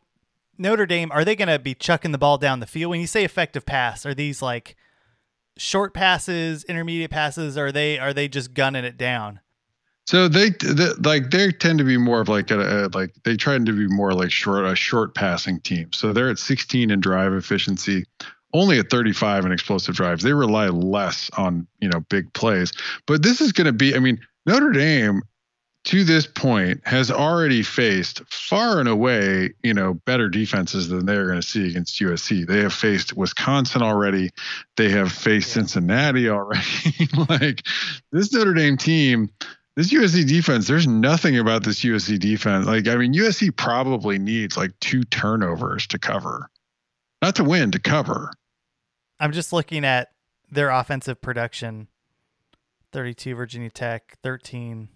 Speaker 1: Notre Dame, are they going to be chucking the ball down the field? When you say effective pass, are these like short passes, intermediate passes? Or are they are they just gunning it down?
Speaker 4: So they, they like they tend to be more of like a, like they try to be more like short a short passing team. So they're at 16 in drive efficiency, only at 35 in explosive drives. They rely less on you know big plays. But this is going to be, I mean, Notre Dame to this point has already faced far and away, you know, better defenses than they're going to see against USC. They have faced Wisconsin already. They have faced yeah. Cincinnati already. <laughs> like this Notre Dame team, this USC defense, there's nothing about this USC defense. Like, I mean, USC probably needs like two turnovers to cover, not to win, to cover.
Speaker 1: I'm just looking at their offensive production 32 Virginia Tech, 13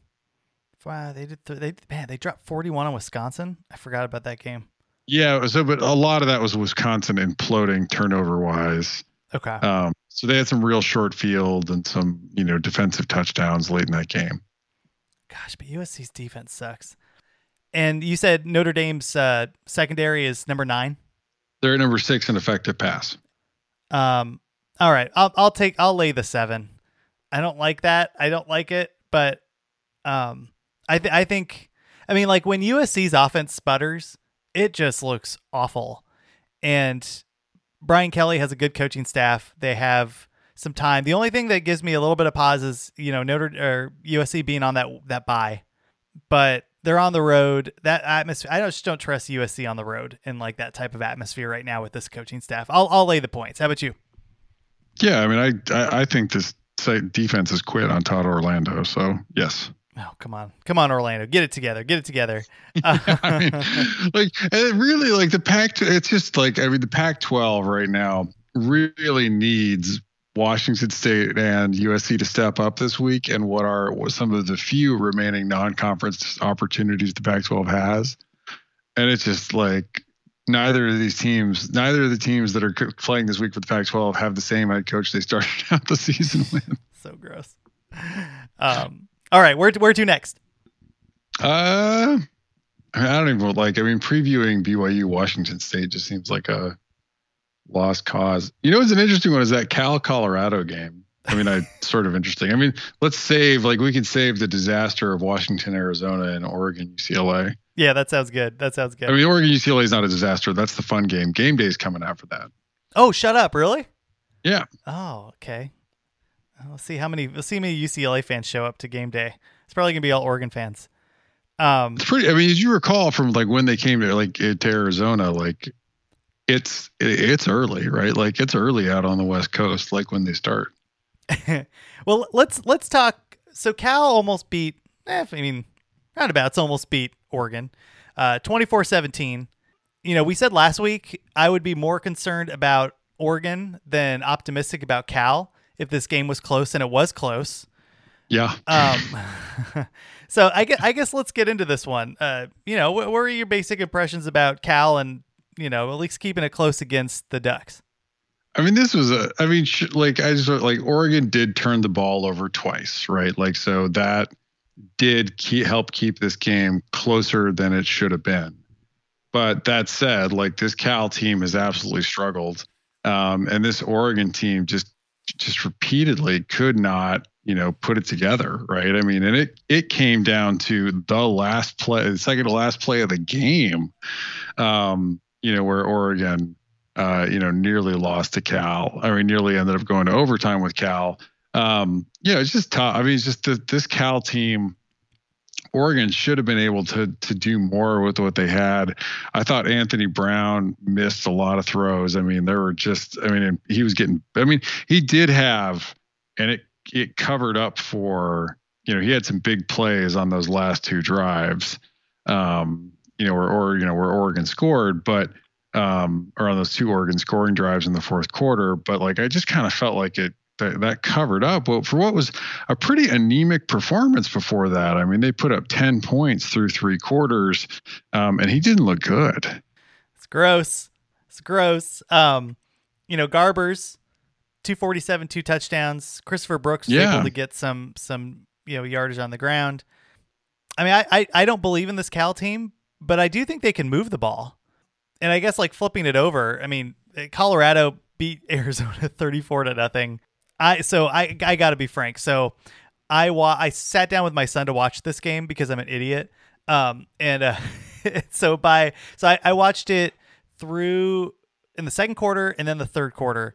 Speaker 1: Wow, they did. Th- they man, they dropped 41 on Wisconsin. I forgot about that game.
Speaker 4: Yeah, so but a lot of that was Wisconsin imploding turnover wise.
Speaker 1: Okay.
Speaker 4: Um, so they had some real short field and some you know defensive touchdowns late in that game.
Speaker 1: Gosh, but USC's defense sucks. And you said Notre Dame's uh, secondary is number nine.
Speaker 4: They're number six in effective pass.
Speaker 1: Um. All right, I'll I'll take I'll lay the seven. I don't like that. I don't like it, but um, I th- I think I mean like when USC's offense sputters, it just looks awful. And Brian Kelly has a good coaching staff. They have some time. The only thing that gives me a little bit of pause is, you know, Notre or USC being on that that bye. But they're on the road. That atmosphere I just don't trust USC on the road in like that type of atmosphere right now with this coaching staff. I'll I'll lay the points. How about you?
Speaker 4: Yeah, I mean I I, I think this defense has quit on Todd Orlando. So yes.
Speaker 1: Oh, come on. Come on, Orlando. Get it together. Get it together.
Speaker 4: yeah, I mean, like, it really, like, the Pac, it's just like, I mean, the Pac 12 right now really needs Washington State and USC to step up this week and what are some of the few remaining non conference opportunities the Pac 12 has. And it's just like, neither of these teams, neither of the teams that are playing this week for the Pac 12 have the same head coach they started <laughs> out the season with.
Speaker 1: so gross. Um, all right, where where to next?
Speaker 4: Uh, I don't even like. I mean, previewing BYU Washington State just seems like a lost cause. You know, it's an interesting one. Is that Cal Colorado game? I mean, I <laughs> sort of interesting. I mean, let's save like we can save the disaster of Washington, Arizona, and Oregon, UCLA.
Speaker 1: Yeah, that sounds good. That sounds good.
Speaker 4: I mean, Oregon UCLA is not a disaster. That's the fun game. Game day is coming after that.
Speaker 1: Oh, shut up! Really?
Speaker 4: Yeah.
Speaker 1: Oh, okay. Let's see how many. Let's see how many UCLA fans show up to game day. It's probably gonna be all Oregon fans. Um,
Speaker 4: it's pretty. I mean, as you recall from like when they came to like to Arizona, like it's it's early, right? Like it's early out on the West Coast, like when they start. <laughs>
Speaker 1: well, let's let's talk. So Cal almost beat. Eh, I mean, roundabouts almost beat Oregon, uh, 24-17. You know, we said last week I would be more concerned about Oregon than optimistic about Cal if this game was close, and it was close.
Speaker 4: Yeah.
Speaker 1: Um, <laughs> <laughs> so I guess, I guess let's get into this one. Uh, you know, what, what are your basic impressions about Cal and, you know, at least keeping it close against the Ducks?
Speaker 4: I mean, this was a, I mean, sh- like, I just, like, Oregon did turn the ball over twice, right? Like, so that did keep, help keep this game closer than it should have been. But that said, like, this Cal team has absolutely struggled. Um, and this Oregon team just just repeatedly could not you know put it together right? I mean and it it came down to the last play the second to last play of the game um you know where oregon uh you know nearly lost to cal. I mean nearly ended up going to overtime with cal. Um yeah it's just tough. I mean it's just the, this cal team Oregon should have been able to to do more with what they had. I thought Anthony Brown missed a lot of throws. I mean, there were just I mean, he was getting I mean, he did have and it it covered up for, you know, he had some big plays on those last two drives. Um, you know, where or you know, where Oregon scored, but um, or on those two Oregon scoring drives in the fourth quarter, but like I just kind of felt like it that, that covered up. But for what was a pretty anemic performance before that, I mean, they put up 10 points through three quarters, um, and he didn't look good.
Speaker 1: It's gross. It's gross. Um, you know, Garbers, 247, two touchdowns. Christopher Brooks yeah. able to get some some you know yardage on the ground. I mean, I, I I don't believe in this Cal team, but I do think they can move the ball. And I guess like flipping it over, I mean, Colorado beat <laughs> Arizona 34 to nothing. I so I I got to be frank. So I wa- I sat down with my son to watch this game because I'm an idiot. Um and uh, <laughs> so by so I, I watched it through in the second quarter and then the third quarter.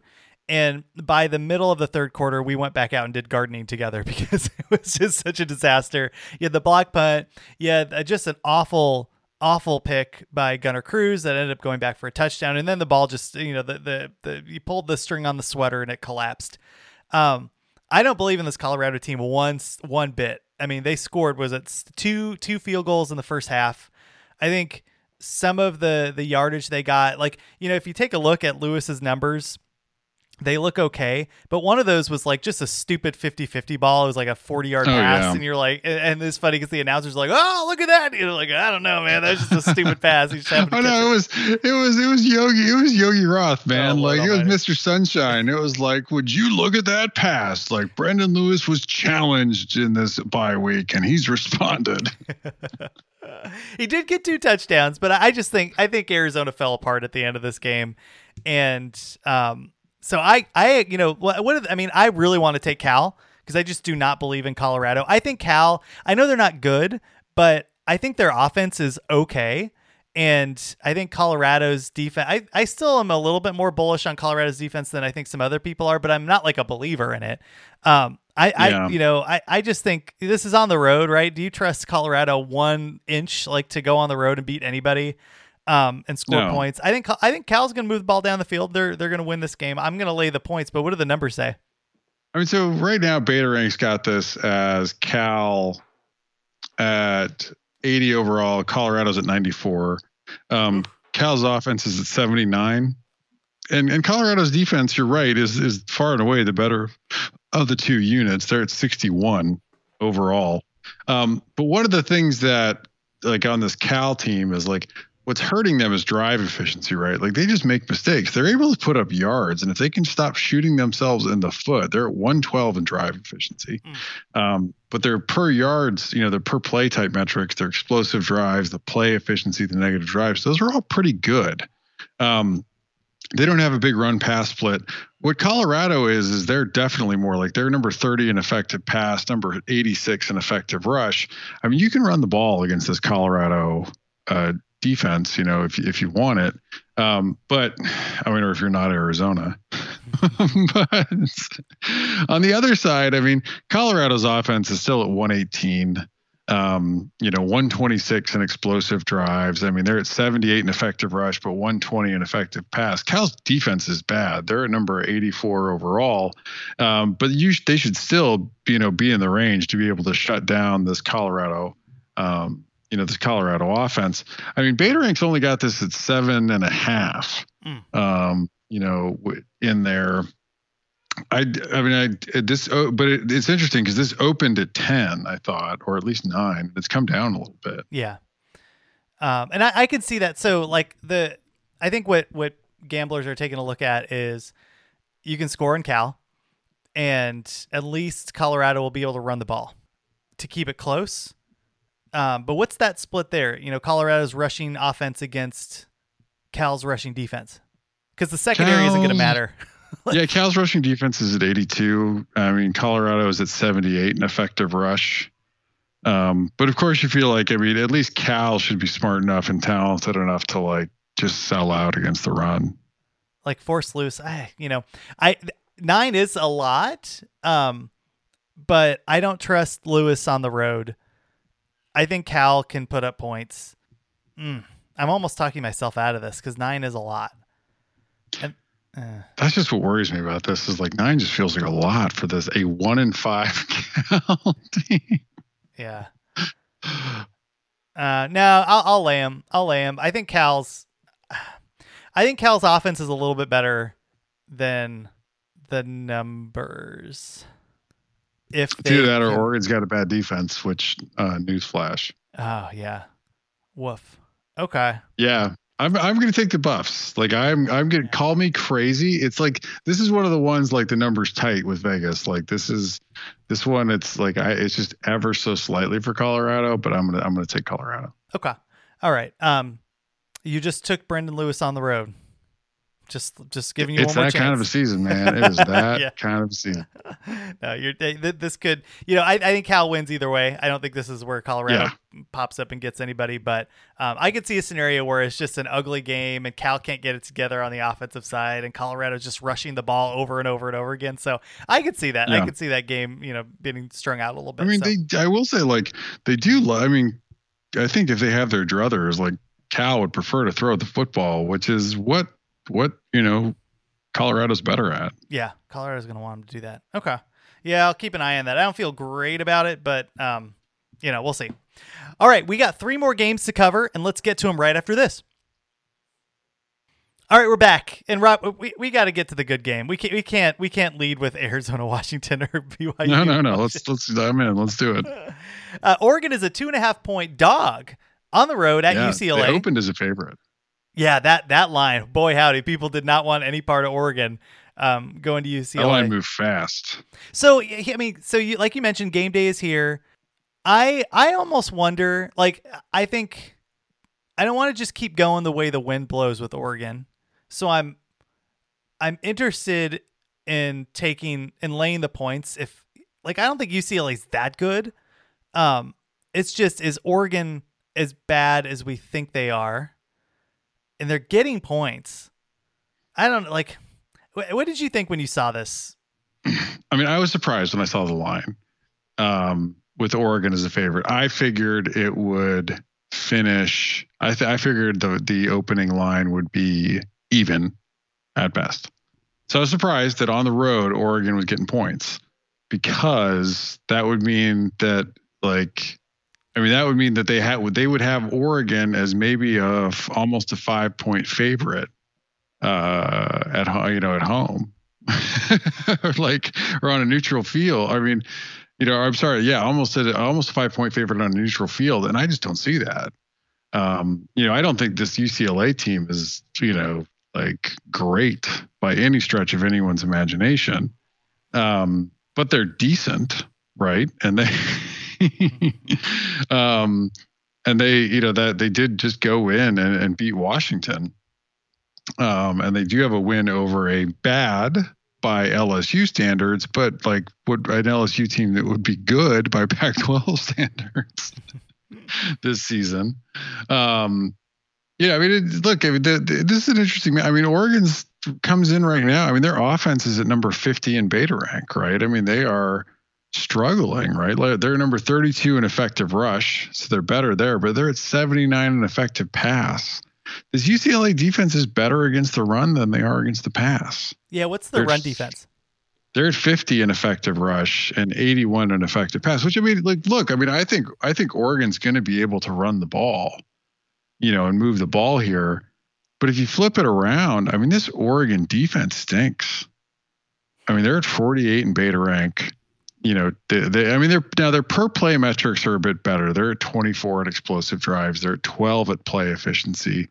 Speaker 1: And by the middle of the third quarter, we went back out and did gardening together <laughs> because it was just such a disaster. You had the block punt, had uh, just an awful, awful pick by Gunner Cruz that ended up going back for a touchdown, and then the ball just, you know, the the, the you pulled the string on the sweater and it collapsed. Um, I don't believe in this Colorado team once one bit. I mean, they scored was it two two field goals in the first half. I think some of the the yardage they got, like you know, if you take a look at Lewis's numbers they look okay but one of those was like just a stupid 50-50 ball it was like a 40 yard
Speaker 4: Oh,
Speaker 1: pass
Speaker 4: yeah.
Speaker 1: and you're like and- it's funny because the announcer's like oh look at that you know like i don't know man that was just a stupid <laughs> pass he just happened
Speaker 4: Oh no, it was it was it was Yogi it was Yogi Roth, man.
Speaker 1: Oh,
Speaker 4: like it was. Mr. Sunshine. It was like, would you look at that pass? Like Brendon Lewis was challenged in this bye week, and he's responded. <laughs>
Speaker 1: he did get two touchdowns, but I just think I think Arizona fell apart at the end of this game, and um, so I I you know what are- I mean I really want to take Cal because I just do not believe in Colorado. I think Cal. I know they're not good, but I think their offense is okay. And I think Colorado's defense, I, I still am a little bit more bullish on Colorado's defense than I think some other people are, but I'm not like a believer in it. Um, I,
Speaker 4: Yeah.
Speaker 1: I, you know, I, I just think this is on the road, right? Do you trust Colorado one inch, like to go on the road and beat anybody, um, and score
Speaker 4: No.
Speaker 1: points? I think, I think Cal's going to move the ball down the field. They're, they're going to win this game. I'm going to lay the points, but what do the numbers say?
Speaker 4: I mean, so right now, Beta Ranks got this as Cal at 80 overall. Colorado's at 94. Um, Cal's offense is at 79. And and Colorado's defense, you're right, is is far and away the better of the two units. They're at 61 overall. Um, but one of the things that like on this Cal team is like what's hurting them is drive efficiency, right? Like they just make mistakes. They're able to put up yards, and if they can stop shooting themselves in the foot, they're at 112 in drive efficiency. Um, but their per yards, you know, their per play type metrics, their explosive drives, the play efficiency, the negative drives, those are all pretty good. Um, they don't have a big run pass split. What Colorado is is they're definitely more like they're number 30 in effective pass, number 86 in effective rush. I mean, you can run the ball against this Colorado uh, defense, you know, if if you want it. Um, but I mean, or if you're not Arizona. <laughs> but on the other side, I mean, Colorado's offense is still at 118 um, you know, 126 in explosive drives. I mean, they're at 78 in effective rush, but 120 in effective pass. Cal's defense is bad. They're at number 84 overall, um, but you they should still, you know, be in the range to be able to shut down this Colorado, um, you know, this Colorado offense. I mean, Beta Rank's only got this at seven and a half. Um, you know, in there. I, I mean, I this, oh, but it, it's interesting because this opened at ten, I thought, or at least nine. It's come down a little bit.
Speaker 1: Yeah. Um, and I, I can see that. So like the, I think what, what gamblers are taking a look at is you can score in Cal and at least Colorado will be able to run the ball to keep it close. Um, but what's that split there? You know, Colorado's rushing offense against Cal's rushing defense because the secondary isn't going to
Speaker 4: Cal's-
Speaker 1: matter. <laughs>
Speaker 4: yeah, Cal's rushing defense is at 82. I mean, Colorado is at 78 in effective rush. Um, but of course, you feel like I mean, at least Cal should be smart enough and talented enough to like just sell out against the run.
Speaker 1: like force loose. I, you know, I nine is a lot, um, but I don't trust Lewis on the road. I think Cal can put up points. Mm, I'm almost talking myself out of this because nine is a lot. And, uh,
Speaker 4: That's just what worries me about this. Is like nine just feels like a lot for this a one in five <laughs> Cal team.
Speaker 1: yeah. Uh, no, I'll, I'll lay him. I'll lay him. I think Cal's. I think Cal's offense is a little bit better than the numbers. If they
Speaker 4: Either that or Oregon's got a bad defense, which uh, newsflash.
Speaker 1: Oh yeah. Woof. Okay.
Speaker 4: Yeah. I'm I'm gonna take the buffs. Like I'm I'm gonna call me crazy. It's like this is one of the ones like the numbers tight with Vegas. Like this is this one it's like I it's just ever so slightly for Colorado, but I'm gonna I'm gonna take Colorado.
Speaker 1: Okay. All right. Um, you just took Brendon Lewis on the road. Just just giving you
Speaker 4: it's
Speaker 1: one more
Speaker 4: that kind of a season, <laughs> man. It is that
Speaker 1: Yeah.
Speaker 4: kind of a season. <laughs>
Speaker 1: no, you're th- th- this could you know I, I think Cal wins either way. I don't think this is where Colorado pops up and gets anybody, but um, I could see a scenario where it's just an ugly game and Cal can't get it together on the offensive side, and Colorado's just rushing the ball over and over and over again. So I could see that. I could see that game, you know, getting strung out a little bit.
Speaker 4: I mean,
Speaker 1: so.
Speaker 4: they. I will say, like they do. I mean, I think if they have their druthers, like Cal would prefer to throw the football, which is what what you know Colorado's better at.
Speaker 1: Yeah, Colorado's going to want him to do that. Okay. Yeah, I'll keep an eye on that. I don't feel great about it, but um, you know, we'll see. All right, we got three more games to cover, and let's get to them right after this. All right, we're back, and Rob, we, we got to get to the good game. We can't we can't we can't lead with Arizona, <laughs> Washington, or BYU.
Speaker 4: No, no, no. Let's let's. I'm in. Let's do it. <laughs>
Speaker 1: Uh, Oregon is a two and a half point dog on the road at
Speaker 4: yeah,
Speaker 1: UCLA.
Speaker 4: They opened as a favorite.
Speaker 1: Yeah, that that line, boy howdy, people did not want any part of Oregon um, going to UCLA.
Speaker 4: That line moved fast.
Speaker 1: So I mean, so you like you mentioned, game day is here. I I almost wonder, like I think I don't want to just keep going the way the wind blows with Oregon. So I'm I'm interested in taking and laying the points. If like I don't think UCLA's that good. Um, it's just is Oregon as bad as we think they are, and they're getting points. I don't like. wh- What did you think when you saw this?
Speaker 4: I mean, I was surprised when I saw the line um, with Oregon as a favorite. I figured it would finish. I th- I figured the the opening line would be even at best. So I was surprised that on the road Oregon was getting points because that would mean that like I mean that would mean that they had they would have Oregon as maybe a almost a five point favorite uh at ho- you know at home. <laughs> Like or on a neutral field. I mean you know i'm sorry yeah almost almost a five point favorite on a neutral field and i just don't see that. Um you know i don't think this ucla team is you know like great by any stretch of anyone's imagination. Um but they're decent right? And they <laughs> <laughs> um and they you know that they did just go in and, and beat washington um, and they do have a win over a bad by LSU standards, but like what an LSU team that would be good by <laughs> Pac-12 standards <laughs> this season. Um, yeah, I mean, it, look, I mean, the, the, this is an interesting. I mean, Oregon's comes in right now. I mean, their offense is at number 50 in beta rank, right? I mean, they are struggling, right? Like, They're number 32 in effective rush, so they're better there, but they're at 79 in effective pass. This UCLA defense is better against the run than they are against the pass.
Speaker 1: Yeah, what's the
Speaker 4: They're
Speaker 1: run defense?
Speaker 4: They're at 50 in effective rush and 81 in effective pass, which I mean, like, look, I mean, I think I think Oregon's going to be able to run the ball, you know, and move the ball here. But if you flip it around, I mean, this Oregon defense stinks. I mean, they're at 48 in beta rank. You know, they, they, I mean, they're now their per play metrics are a bit better. They're at 24 at explosive drives. They're at 12 at play efficiency,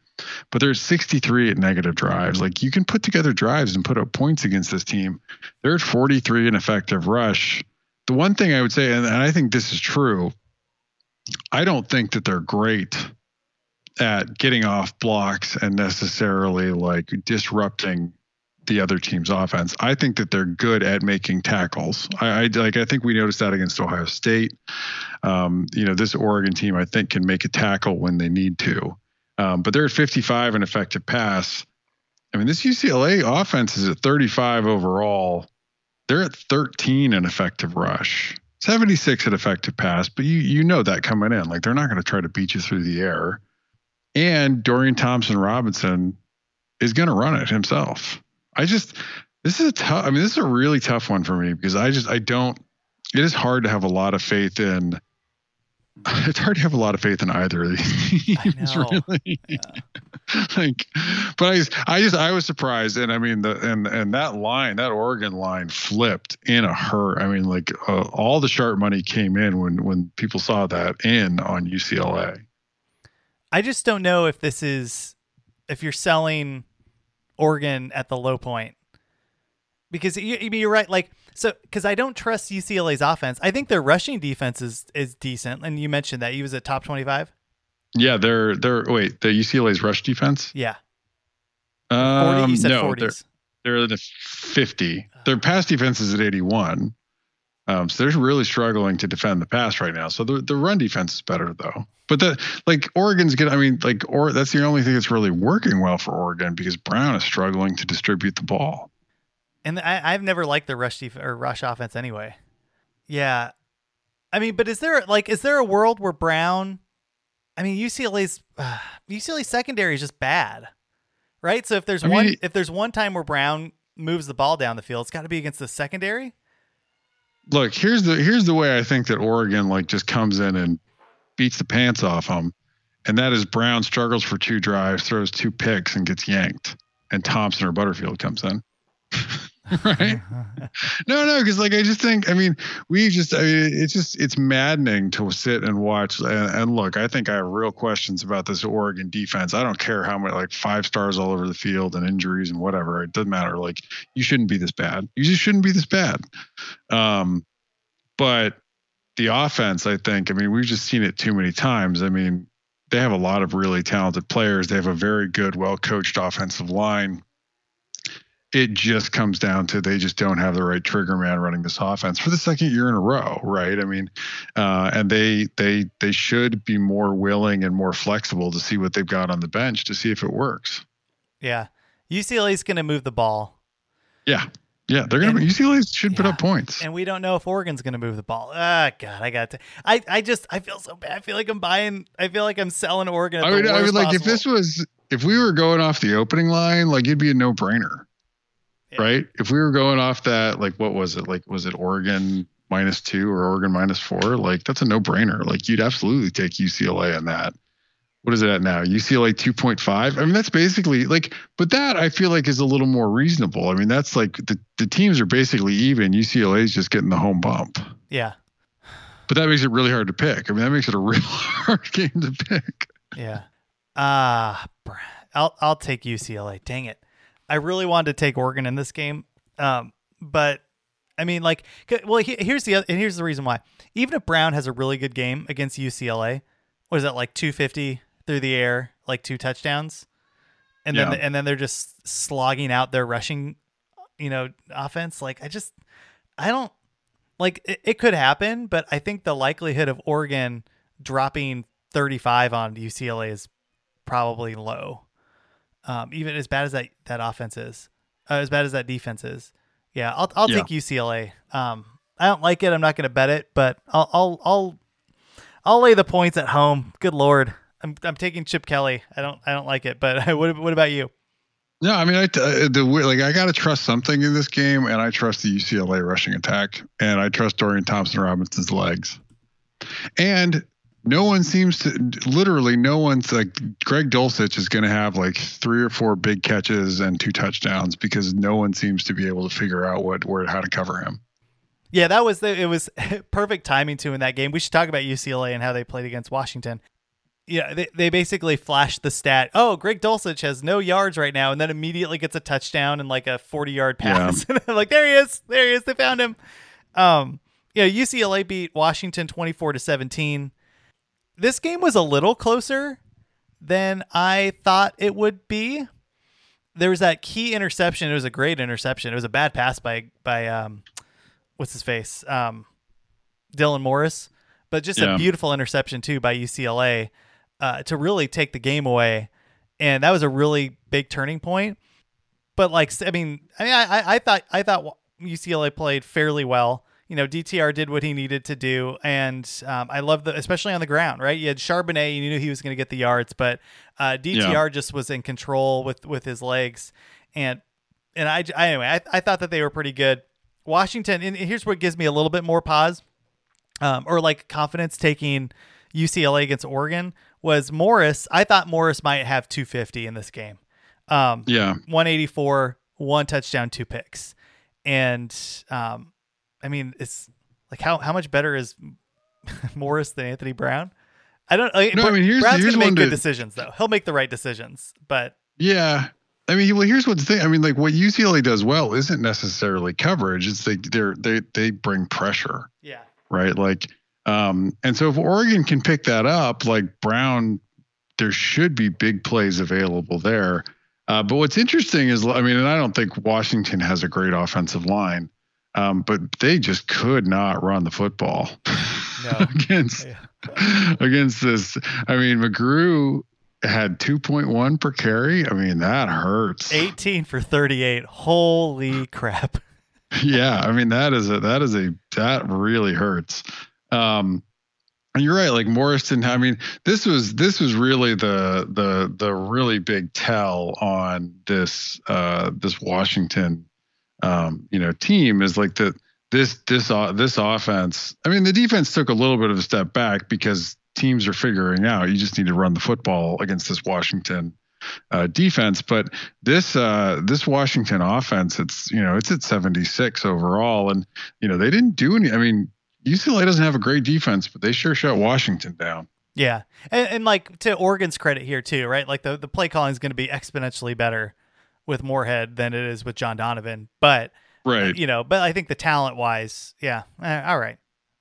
Speaker 4: but they're at 63 at negative drives. Mm-hmm. Like you can put together drives and put up points against this team. They're at 43 in effective rush. The one thing I would say, and, and I think this is true, I don't think that they're great at getting off blocks and necessarily like disrupting the other team's offense. I think that they're good at making tackles. I, I like. I think we noticed that against Ohio State. Um, you know, this Oregon team I think can make a tackle when they need to. Um, but they're at 55 in effective pass. I mean, this UCLA offense is at 35 overall. They're at 13 in effective rush, 76 at effective pass. But you you know that coming in, like they're not going to try to beat you through the air. And Dorian Thompson Robinson is going to run it himself. I just this is a tough. I mean, this is a really tough one for me because I just I don't. It is hard to have a lot of faith in. <laughs> It's hard to have a lot of faith in either of these teams, <laughs> really. <laughs> like, but I, I just I was surprised, and I mean the and and that line, that Oregon line, flipped in a hurt. I mean, like uh, all the sharp money came in when when people saw that in on UCLA.
Speaker 1: I just don't know if this is if you're selling Oregon at the low point because you, you're right. Like so, because I don't trust UCLA's offense. I think their rushing defense is is decent, and you mentioned that he was at top twenty five.
Speaker 4: Yeah, they're they're wait the UCLA's rush defense.
Speaker 1: Yeah, 40?
Speaker 4: Um,
Speaker 1: You said
Speaker 4: no,
Speaker 1: 40s.
Speaker 4: they're they're at a 50. Their pass defense is at 81. Um, so they're really struggling to defend the pass right now. So the the run defense is better though. But the like Oregon's good. I mean, like or that's the only thing that's really working well for Oregon because Brown is struggling to distribute the ball.
Speaker 1: And I, I've never liked the rush def- or rush offense anyway. Yeah, I mean, but is there like is there a world where Brown? I mean, UCLA's uh, <sighs> UCLA secondary is just bad, right? So if there's
Speaker 4: I
Speaker 1: one
Speaker 4: mean-
Speaker 1: if there's one time where Brown moves the ball down the field, it's got to be against the secondary.
Speaker 4: Look, here's the here's the way I think that Oregon like just comes in and beats the pants off them, and that is Brown struggles for two drives, throws two picks, and gets yanked, and Thornton or Butterfield comes in. <laughs> <laughs> right? No, no, because like I just think, I mean, we just, I mean, it's just, it's maddening to sit and watch. And, and look, I think I have real questions about this Oregon defense. I don't care how many, like five stars all over the field and injuries and whatever. It doesn't matter. Like you shouldn't be this bad. You just shouldn't be this bad. Um, but the offense, I think, I mean, we've just seen it too many times. I mean, they have a lot of really talented players. They have a very good, well coached offensive line it just comes down to they just don't have the right trigger man running this offense for the second year in a row, right? I mean, uh, and they they they should be more willing and more flexible to see what they've got on the bench to see if it works.
Speaker 1: Yeah, UCLA's going to move the ball,
Speaker 4: Yeah, yeah, they're gonna.
Speaker 1: And-
Speaker 4: UCLA should put up points.
Speaker 1: and we don't know if Oregon's going to move the ball. Ah, God, I got to. I I just I feel so bad. I feel like I'm buying. I feel like I'm selling Oregon.
Speaker 4: I mean, I mean, like if this was if we were going off the opening line, like it'd be a no brainer,
Speaker 1: Yeah.
Speaker 4: right? If we were going off that, like what was it? Like was it Oregon minus two or Oregon minus four? Like that's a no brainer. Like you'd absolutely take UCLA on that. What is it at now? UCLA 2.5. I mean, that's basically like, but that I feel like is a little more reasonable. I mean, that's like the, the teams are basically even. UCLA is just getting the home bump.
Speaker 1: yeah,
Speaker 4: But that makes it really hard to pick. I mean, that makes it a <laughs> real hard game to pick.
Speaker 1: yeah. Ah, br- I'll I'll take UCLA. Dang it, I really wanted to take Oregon in this game. Um, but I mean, like, well, here's the other, and here's the reason why. Even if Brown has a really good game against UCLA, what is that like 250 through the air, like two touchdowns, and then and then they're just slogging out their rushing, you know, offense. Like, I just I don't like it, it could happen, but I think the likelihood of Oregon dropping 35 on UCLA is probably low. Um, even as bad as that that offense is, uh, as bad as that defense is. Yeah, I'll I'll
Speaker 4: Yeah.
Speaker 1: take UCLA. Um, I don't like it. I'm not going to bet it, but I'll I'll I'll I'll lay the points at home. Good lord, I'm I'm taking Chip Kelly. I don't I don't like it, but <laughs> what what about you?
Speaker 4: No, I mean, I uh, the like I got to trust something in this game, and I trust the UCLA rushing attack, and I trust Dorian Thompson Robinson's legs, and no one seems to literally no one's like Greg Dulcich is going to have like three or four big catches and two touchdowns because no one seems to be able to figure out what where how to cover him.
Speaker 1: Yeah, that was the it was <laughs> perfect timing too in that game. We should talk about UCLA and how they played against Washington. Yeah, they, they basically flashed the stat. Oh, Greg Dulcich has no yards right now, and then immediately gets a touchdown and like a forty yard pass. <laughs> And like, there he is, there he is. They found him. Um, yeah, UCLA beat Washington twenty four to seventeen. This game was a little closer than I thought it would be. There was that key interception. It was a great interception. It was a bad pass by by um, what's his face, um, Dylan Morris, but just
Speaker 4: Yeah.
Speaker 1: a beautiful interception too by UCLA uh, to really take the game away, and that was a really big turning point. But like, I mean, I mean, I, I- I thought I thought UCLA played fairly well. You know, DTR did what he needed to do, and um, I love the especially on the ground. Right, you had Charbonnet, you knew he was going to get the yards, but uh, DTR just was in control with with his legs, and and I anyway, I, I thought that they were pretty good. Washington, and here's what gives me a little bit more pause, um, or like confidence taking UCLA against Oregon was Morris. I thought Morris might have 250 in this game. Um,
Speaker 4: Yeah,
Speaker 1: 184, one touchdown, two picks, and um, I mean, it's like how how much better is <laughs> Morris than Anthony Brown? I don't. Like,
Speaker 4: No, I mean, here's-
Speaker 1: Brown's
Speaker 4: here's
Speaker 1: gonna make good
Speaker 4: to-
Speaker 1: decisions though. He'll make the right decisions, but
Speaker 4: yeah. I mean, well, here's what the thing. I mean, like what UCLA does well isn't necessarily coverage. It's they they're, they they bring pressure.
Speaker 1: yeah,
Speaker 4: right? Like, um, and so if Oregon can pick that up, like Brown, there should be big plays available there. Uh, but what's interesting is, I mean, and I don't think Washington has a great offensive line, um, but they just could not run the football <laughs>
Speaker 1: No.
Speaker 4: against
Speaker 1: Yeah.
Speaker 4: against this. I mean, McGrew had 2.1 per carry. I mean, that hurts.
Speaker 1: 18 for 38. Holy crap. <laughs>
Speaker 4: yeah, I mean that is a that is a that really hurts. Um and you're right, like Morrison, I mean, this was this was really the the the really big tell on this uh this Washington um you know team is like that this this uh, this offense. I mean, the defense took a little bit of a step back because teams are figuring out you just need to run the football against this Washington uh, defense. But this uh, this Washington offense, it's you know it's at 76 overall, and you know they didn't do any. I mean, UCLA doesn't have a great defense, but they sure shut Washington down.
Speaker 1: Yeah. And, and like to Oregon's credit here too, right? Like the, the play calling is going to be exponentially better with Moorhead than it is with John Donovan. But
Speaker 4: Right.
Speaker 1: you know, but I think the talent wise, yeah. eh, all right.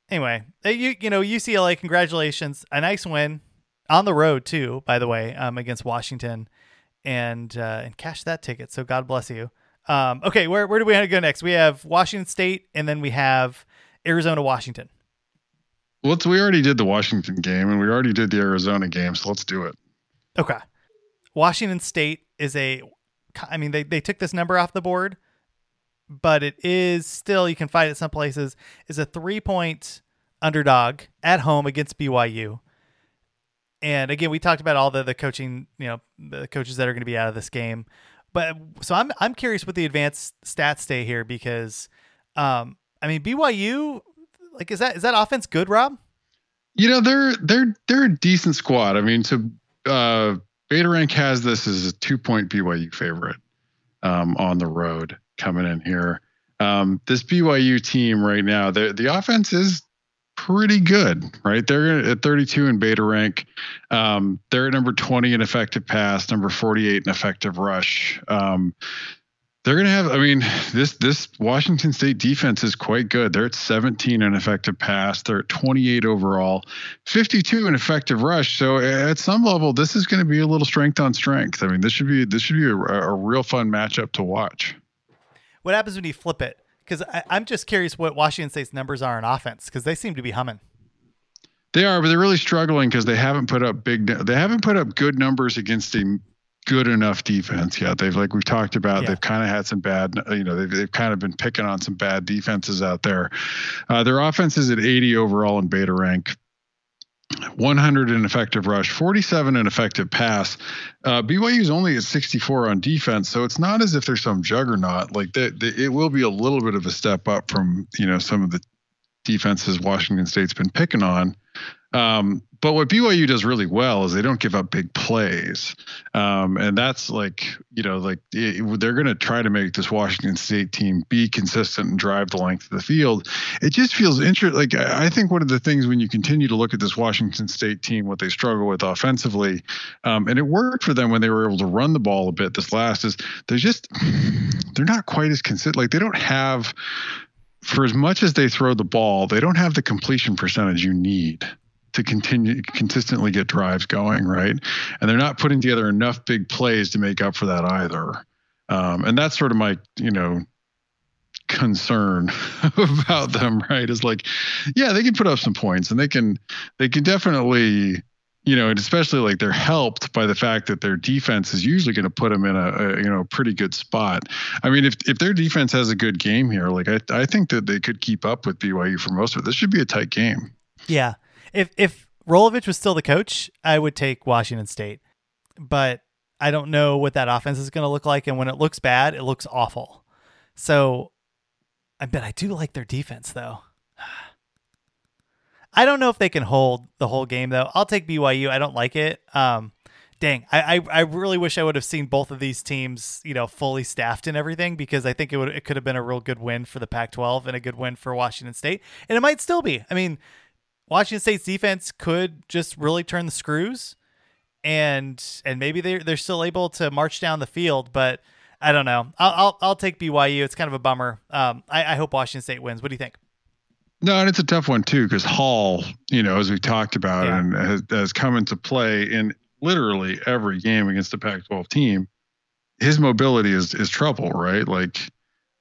Speaker 1: Anyway, eh, you you know UCLA, congratulations, a nice win on the road too, by the way, um, against Washington, and uh, and cash that ticket. So God bless you. Um, okay, where where do we want to go next? We have Washington State, and then we have Arizona, Washington.
Speaker 4: Well, we already did the Washington game, and we already did the Arizona game, so let's do it.
Speaker 1: Okay. Washington State is a, I mean, they, they took this number off the board, but it is still, you can find it some places, is a three point underdog at home against BYU. And again, we talked about all the, the coaching, you know, the coaches that are going to be out of this game. But so I'm, I'm curious what the advanced stats stay here because, um, I mean, BYU, like, is that, is that offense good, Rob?
Speaker 4: You know, they're they're they're a decent squad. I mean, to uh Beta Rank has this as a two point BYU favorite um, on the road coming in here. Um, this BYU team right now, the the offense is pretty good, right? They're at 32 in beta rank. Um, they're at number 20 in effective pass, number 48 in effective rush. Um, they're going to have, I mean, this this Washington State defense is quite good. They're at 17 in effective pass. They're at 28 overall, 52 in effective rush. So at some level, this is going to be a little strength on strength. I mean, this should be this should be a, a real fun matchup to watch.
Speaker 1: What happens when you flip it? Because I'm just curious what Washington State's numbers are on offense because they seem to be humming.
Speaker 4: They are, but they're really struggling because they haven't put up big. They haven't put up good numbers against a good enough defense yet. They've like we've talked about.
Speaker 1: Yeah.
Speaker 4: They've kind of had some bad. You know, they've they've kind of been picking on some bad defenses out there. Uh, their offense is at 80 overall in beta rank. 100 in effective rush, 47 in effective pass. Uh, BYU is only at 64 on defense, so it's not as if there's some juggernaut. Like that, it will be a little bit of a step up from you know some of the defenses Washington State's been picking on. Um, but what BYU does really well is they don't give up big plays, um, and that's like you know like it, they're going to try to make this Washington State team be consistent and drive the length of the field. It just feels interesting. Like I think one of the things when you continue to look at this Washington State team, what they struggle with offensively, um, and it worked for them when they were able to run the ball a bit. This last is they're just they're not quite as consistent. Like they don't have for as much as they throw the ball, they don't have the completion percentage you need to continue consistently get drives going, right? And they're not putting together enough big plays to make up for that either. Um, and that's sort of my, you know, concern <laughs> about them, right? Is like, yeah, they can put up some points and they can, they can definitely, you know, and especially like they're helped by the fact that their defense is usually going to put them in a, a, you know pretty good spot. I mean, if if their defense has a good game here, like I I think that they could keep up with BYU for most of it. This should be a tight game.
Speaker 1: Yeah. If if Rolovich was still the coach, I would take Washington State. But I don't know what that offense is going to look like and when it looks bad, it looks awful. So I bet I do like their defense though. <sighs> I don't know if they can hold the whole game though. I'll take BYU. I don't like it. Um dang, I, I, I really wish I would have seen both of these teams, you know, fully staffed and everything because I think it would it could have been a real good win for the Pac-12 and a good win for Washington State, and it might still be. I mean, Washington State's defense could just really turn the screws, and and maybe they're they're still able to march down the field, but I don't know. I'll I'll, I'll take BYU. It's kind of a bummer. Um, I, I hope Washington State wins. What do you think?
Speaker 4: No, and it's a tough one too because Hall, you know, as we talked about,
Speaker 1: Yeah.
Speaker 4: and has, has come into play in literally every game against the Pac-12 team. his mobility is is trouble, right? Like,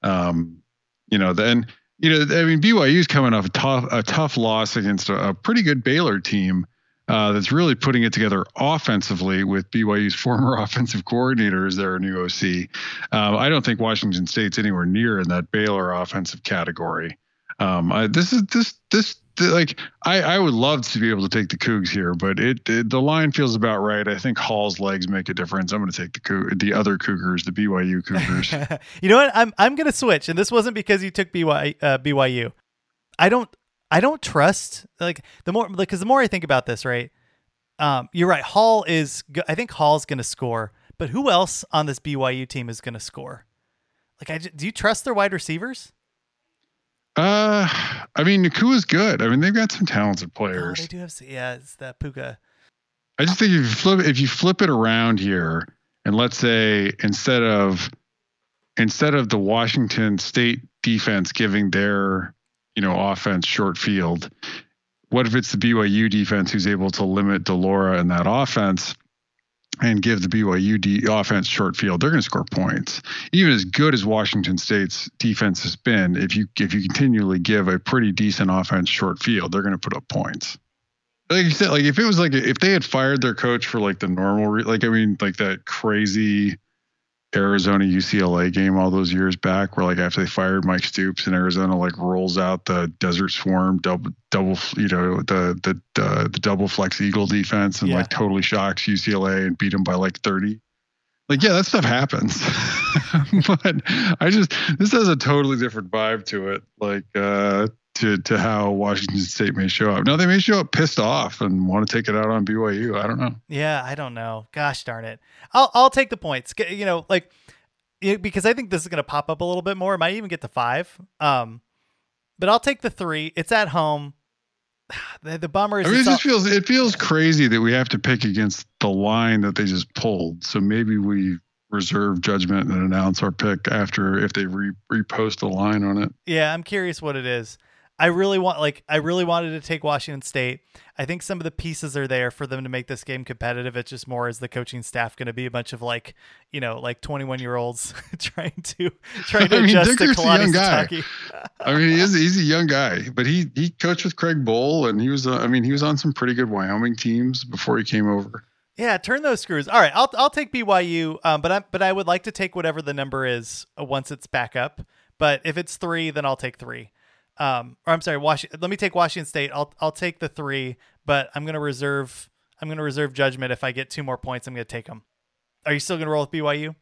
Speaker 4: um, you know, then you know, I mean, BYU's coming off a tough a tough loss against a, a pretty good Baylor team. Uh, that's really putting it together offensively with BYU's <laughs> former offensive coordinator as their new OC. Um, I don't think Washington State's anywhere near in that Baylor offensive category. Um, I, this is this this like I, I would love to be able to take the Cougs here, but it, it, the line feels about right. I think Hall's legs make a difference. I'm going to take the Coug- the other Cougars, the BYU Cougars. <laughs>
Speaker 1: you know what? I'm I'm going to switch, and this wasn't because you took BYU. Uh, BYU. I don't I don't trust like the more because the more I think about this, right? Um, you're right. Hall is. I think Hall's going to score, but who else on this BYU team is going to score? Like, I do you trust their wide receivers?
Speaker 4: Uh, I mean, Nacua's good. I mean, they've got some talented players.
Speaker 1: Oh, they do have, yeah, it's that Puka.
Speaker 4: I just think if you flip if you flip it around here, and let's say instead of instead of the Washington State defense giving their you know offense short field, what if it's the BYU defense who's able to limit de Laura and that offense? And give the BYU de- offense short field, they're going to score points. Even as good as Washington State's defense has been, if you if you continually give a pretty decent offense short field, they're going to put up points. Like you said, like if it was like if they had fired their coach for like the normal, like I mean, like that crazy Arizona UCLA game all those years back, where like after they fired Mike Stoops and Arizona like rolls out the Desert Swarm double double you know the the the, the double flex Eagle defense and
Speaker 1: Yeah.
Speaker 4: like totally shocks UCLA and beat them by like thirty. Like yeah, that stuff happens, <laughs> but I just this has a totally different vibe to it. Like uh, to to how Washington State may show up. Now they may show up pissed off and want to take it out on BYU. I don't know.
Speaker 1: Yeah, I don't know. Gosh darn it. I'll I'll take the points. You know, like it, because I think this is going to pop up a little bit more. It might even get to five. Um, but I'll take the three. It's at home. <sighs> The, the bummer is
Speaker 4: I mean, it
Speaker 1: it's all-
Speaker 4: just feels it feels crazy that we have to pick against the line that they just pulled. So maybe we reserve judgment and announce our pick after if they re- repost a line on it.
Speaker 1: Yeah, I'm curious what it is. I really want like I really wanted to take Washington State. I think some of the pieces are there for them to make this game competitive. It's just more is the coaching staff going to be a bunch of like, you know, like 21 year olds <laughs> trying to trying <laughs> to
Speaker 4: I mean,
Speaker 1: adjust
Speaker 4: Dickert's a
Speaker 1: Kalani
Speaker 4: guy. <laughs> I mean, he is he's a young guy, but he he coached with Craig Bohl and he was uh, I mean he was on some pretty good Wyoming teams before he came over.
Speaker 1: Yeah, turn those screws. All right, I'll I'll take BYU, um, but I but I would like to take whatever the number is uh, once it's back up. But if it's three, then I'll take three. Um, or I'm sorry, Washington. Let me take Washington State. I'll I'll take the three, but I'm gonna reserve I'm gonna reserve judgment. If I get two more points, I'm gonna take them. Are you still gonna roll with BYU?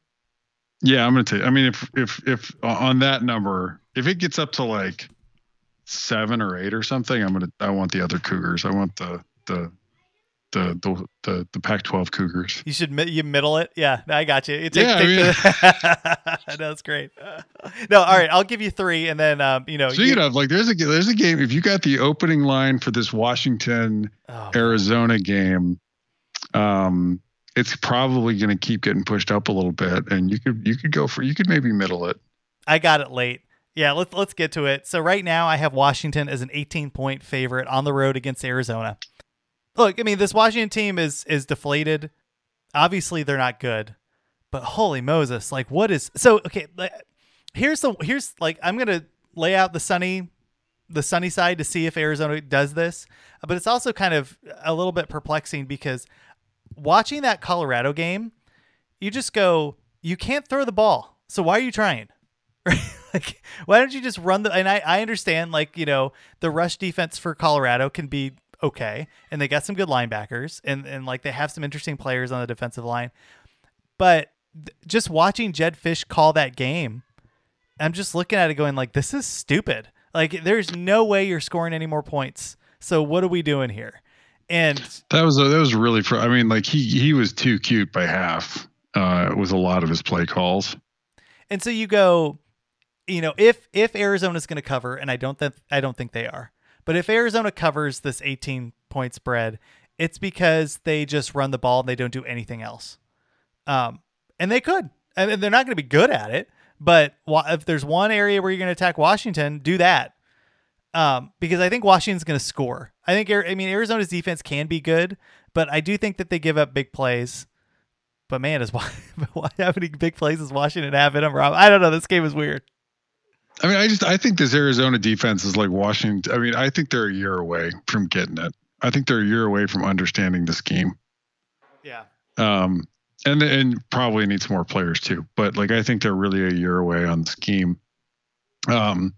Speaker 4: Yeah, I'm gonna take. I mean, if if if on that number, if it gets up to like seven or eight or something, I'm gonna. I want the other Cougars. I want the the the the the, the Pac-12 Cougars.
Speaker 1: You should you middle it. Yeah, I got you. you take,
Speaker 4: Yeah, I mean-
Speaker 1: the- <laughs> no, that's great. <laughs> No, all right, I'll give you three, and then um, you know,
Speaker 4: Speaking
Speaker 1: you-
Speaker 4: of, like, there's a there's a game. If you got the opening line for this Washington
Speaker 1: oh,
Speaker 4: Arizona game, um, it's probably going to keep getting pushed up a little bit, and you could you could go for you could maybe middle it.
Speaker 1: I got it late. Yeah, let's let's get to it. So right now I have Washington as an 18 point favorite on the road against Arizona. Look, I mean this Washington team is is deflated. Obviously they're not good. But holy Moses, like what is So okay, here's the here's like I'm to lay out the sunny the sunny side to see if Arizona does this. But it's also kind of a little bit perplexing because watching that Colorado game, you just go, you can't throw the ball. So why are you trying? <laughs> like, why don't you just run the? And I, I understand, like, you know, the rush defense for Colorado can be okay, and they got some good linebackers, and and like they have some interesting players on the defensive line. But th- just watching Jedd Fisch call that game, I'm just looking at it going like, this is stupid. Like, there's no way you're scoring any more points. So what are we doing here? And
Speaker 4: That was that was really. Fr- I mean, like he he was too cute by half uh, with a lot of his play calls.
Speaker 1: And so you go, you know, if if Arizona's going to cover, and I don't think I don't think they are, but if Arizona covers this 18 point spread, it's because they just run the ball and they don't do anything else. Um, and they could, and they're not going to be good at it. But if there's one area where you're going to attack Washington, do that. Um, because I think Washington's going to score. I think, I mean, Arizona's defense can be good, but I do think that they give up big plays. But man, is why, <laughs> why how many big plays does Washington have in them? Rob? I don't know. This game is weird.
Speaker 4: I mean, I just I think this Arizona defense is like Washington. I mean, I think they're a year away from getting it. I think they're a year away from understanding the scheme.
Speaker 1: Yeah.
Speaker 4: Um, and and probably needs more players too. But like I think they're really a year away on the scheme. Um,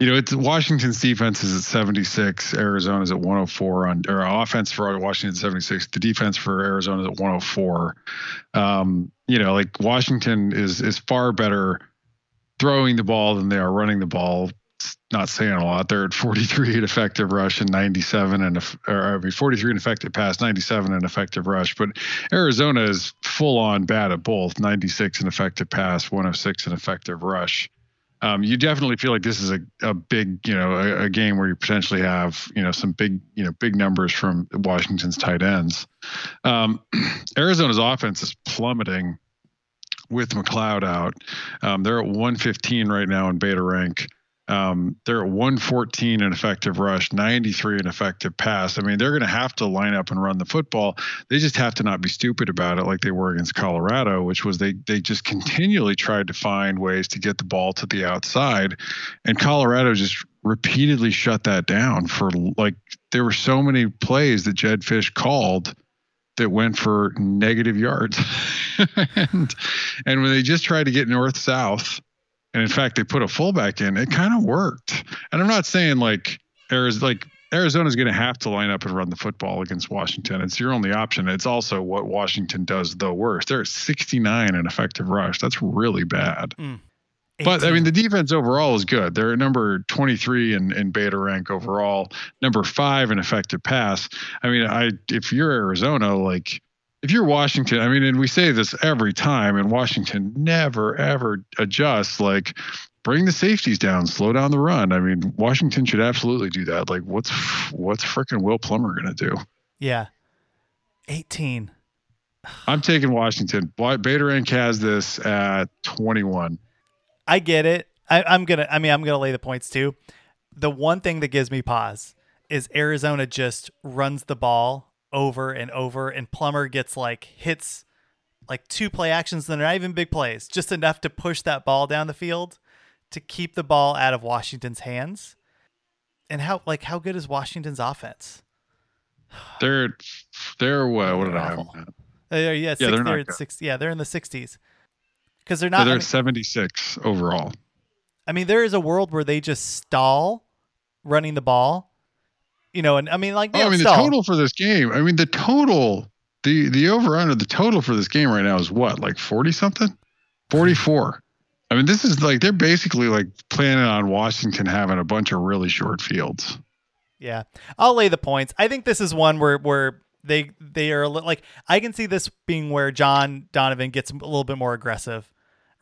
Speaker 4: you know, it's Washington's defense is at 76, Arizona's at 104 on or offense for Washington 76. The defense for Arizona is at 104. Um, you know, like Washington is is far better throwing the ball than they are running the ball. It's not saying a lot. They're at 43 in effective rush and 97 and or I mean 43 in effective pass, 97 in effective rush. But Arizona is full on bad at both, 96 in effective pass, 106 in effective rush. Um, you definitely feel like this is a, a big, you know, a, a, game where you potentially have, you know, some big, you know, big numbers from Washington's tight ends. Um, <clears throat> Arizona's offense is plummeting with McCloud out. Um, they're at 115 right now in beta rank. Um, they're at 114 in effective rush, 93 in effective pass. I mean, they're going to have to line up and run the football. They just have to not be stupid about it like they were against Colorado, which was they they just continually tried to find ways to get the ball to the outside, and Colorado just repeatedly shut that down for like there were so many plays that Jedd Fisch called that went for negative yards. <laughs> and, and when they just tried to get north south, and in fact they put a fullback in, it kind of worked. And I'm not saying like Arizona like Arizona's going to have to line up and run the football against Washington. It's your only option. It's also what Washington does the worst. They're at 69 in effective rush. That's really bad. Mm. But I mean, the defense overall is good. They're number 23 in, in beta rank overall, number five in effective pass. I mean, I if you're Arizona, like if you're Washington, I mean, and we say this every time, and Washington never ever adjusts. Like, bring the safeties down, slow down the run. I mean, Washington should absolutely do that. Like, what's what's freaking Will Plummer gonna do?
Speaker 1: Yeah, 18.
Speaker 4: I'm taking Washington. Beta rank has this at 21.
Speaker 1: I get it. I, am gonna. I mean, I'm gonna lay the points too. The one thing that gives me pause is Arizona just runs the ball over and over, and Plummer gets like hits like two play actions that are not even big plays, just enough to push that ball down the field to keep the ball out of Washington's hands. And how like how good is Washington's offense?
Speaker 4: They're they're what? What did I have?
Speaker 1: Uh, yeah, yeah, they they're, they're at six. Yeah, they're in the sixties because they're not.
Speaker 4: So they're
Speaker 1: I mean,
Speaker 4: 76 overall.
Speaker 1: I mean, there is a world where they just stall running the ball. You know, and I mean, like,
Speaker 4: oh, I mean, stall. the total for this game. I mean, the total, the the over under the total for this game right now is what, like 40 something, 44. I mean, this is like they're basically like planning on Washington having a bunch of really short fields.
Speaker 1: Yeah, I'll lay the points. I think this is one where where they they are like I can see this being where John Donovan gets a little bit more aggressive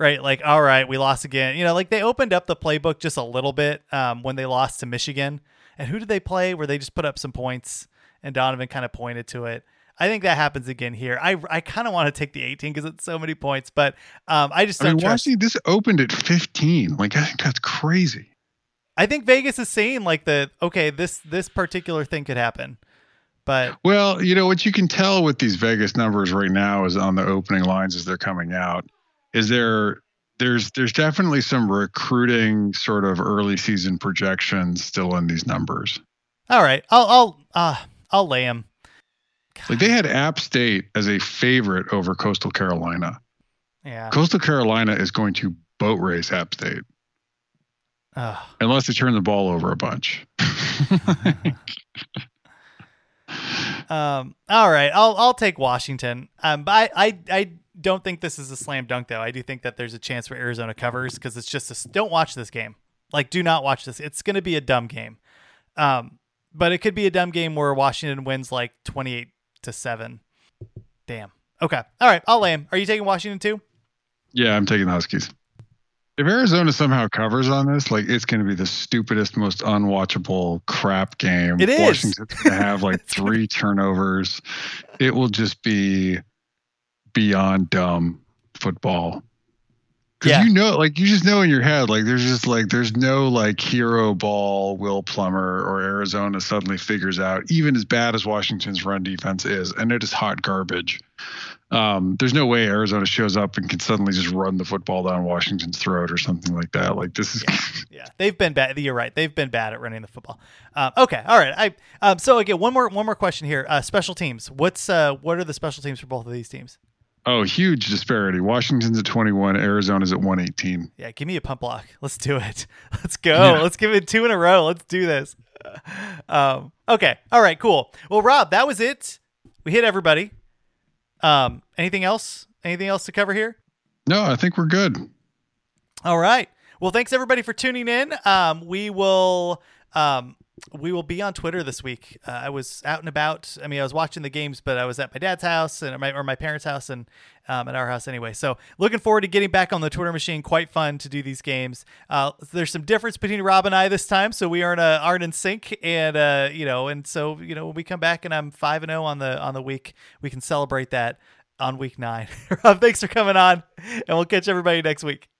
Speaker 1: right? Like, all right, we lost again. You know, like they opened up the playbook just a little bit um, when they lost to Michigan. And who did they play where they just put up some points and Donovan kind of pointed to it? I think that happens again here. I, I kind of want to take the 18 because it's so many points, but um, I just
Speaker 4: I
Speaker 1: mean,
Speaker 4: trust. Washington, this opened at 15. Like, I think that's crazy.
Speaker 1: I think Vegas is saying like the okay, this this particular thing could happen. But
Speaker 4: well, you know what you can tell with these Vegas numbers right now is on the opening lines as they're coming out is there there's there's definitely some recruiting sort of early season projections still in these numbers.
Speaker 1: All right, I'll I'll uh, I'll lay them.
Speaker 4: Like they had App State as a favorite over Coastal Carolina.
Speaker 1: Yeah.
Speaker 4: Coastal Carolina is going to boat race App State.
Speaker 1: Uh,
Speaker 4: Unless they turn the ball over a bunch. <laughs>
Speaker 1: um. All right. I'll I'll take Washington. Um. But I I I don't think this is a slam dunk though. I do think that there's a chance for Arizona covers because it's just a, don't watch this game. Like do not watch this. It's going to be a dumb game. Um, but it could be a dumb game where Washington wins like 28 to 7. Damn. Okay. All right, I'll lay him. Are you taking Washington too?
Speaker 4: Yeah, I'm taking the Huskies. If Arizona somehow covers on this, like it's going to be the stupidest, most unwatchable crap game.
Speaker 1: It is.
Speaker 4: Washington's going to have like <laughs> three turnovers. It will just be beyond dumb football. Cause yeah. you know, like you just know in your head, like there's just like there's no like hero ball Will Plummer or Arizona suddenly figures out, even as bad as Washington's run defense is, and it is hot garbage. Um, there's no way Arizona shows up and can suddenly just run the football down Washington's throat or something like that. Like this is
Speaker 1: yeah, yeah. they've been bad. You're right. They've been bad at running the football. Um, okay, all right. I um, so again, one more one more question here. Uh, special teams. What's uh, what are the special teams for both of these teams?
Speaker 4: Oh, huge disparity. Washington's at 21, Arizona's at 118.
Speaker 1: Yeah, give me a pump block. <laughs> Let's do it. <laughs> Let's go. Yeah. Let's give it two in a row. Let's do this. <laughs> Um, okay. All right, cool. Well, Rob, that was it. We hit everybody. Um, anything else? Anything else to cover here?
Speaker 4: No, I think we're good.
Speaker 1: All right. Well, thanks everybody for tuning in. Um, we will um, we will be on Twitter this week. Uh, I was out and about. I mean, I was watching the games, but I was at my dad's house and my or my parents' house and um, at our house anyway. So looking forward to getting back on the Twitter machine. Quite fun to do these games. Uh, there's some difference between Rob and I this time, so we aren't uh, aren't in sync, and uh, you know, and so you know, when we come back and I'm five and zero oh on the on the week, we can celebrate that on week nine. <laughs> Rob, thanks for coming on, and we'll catch everybody next week.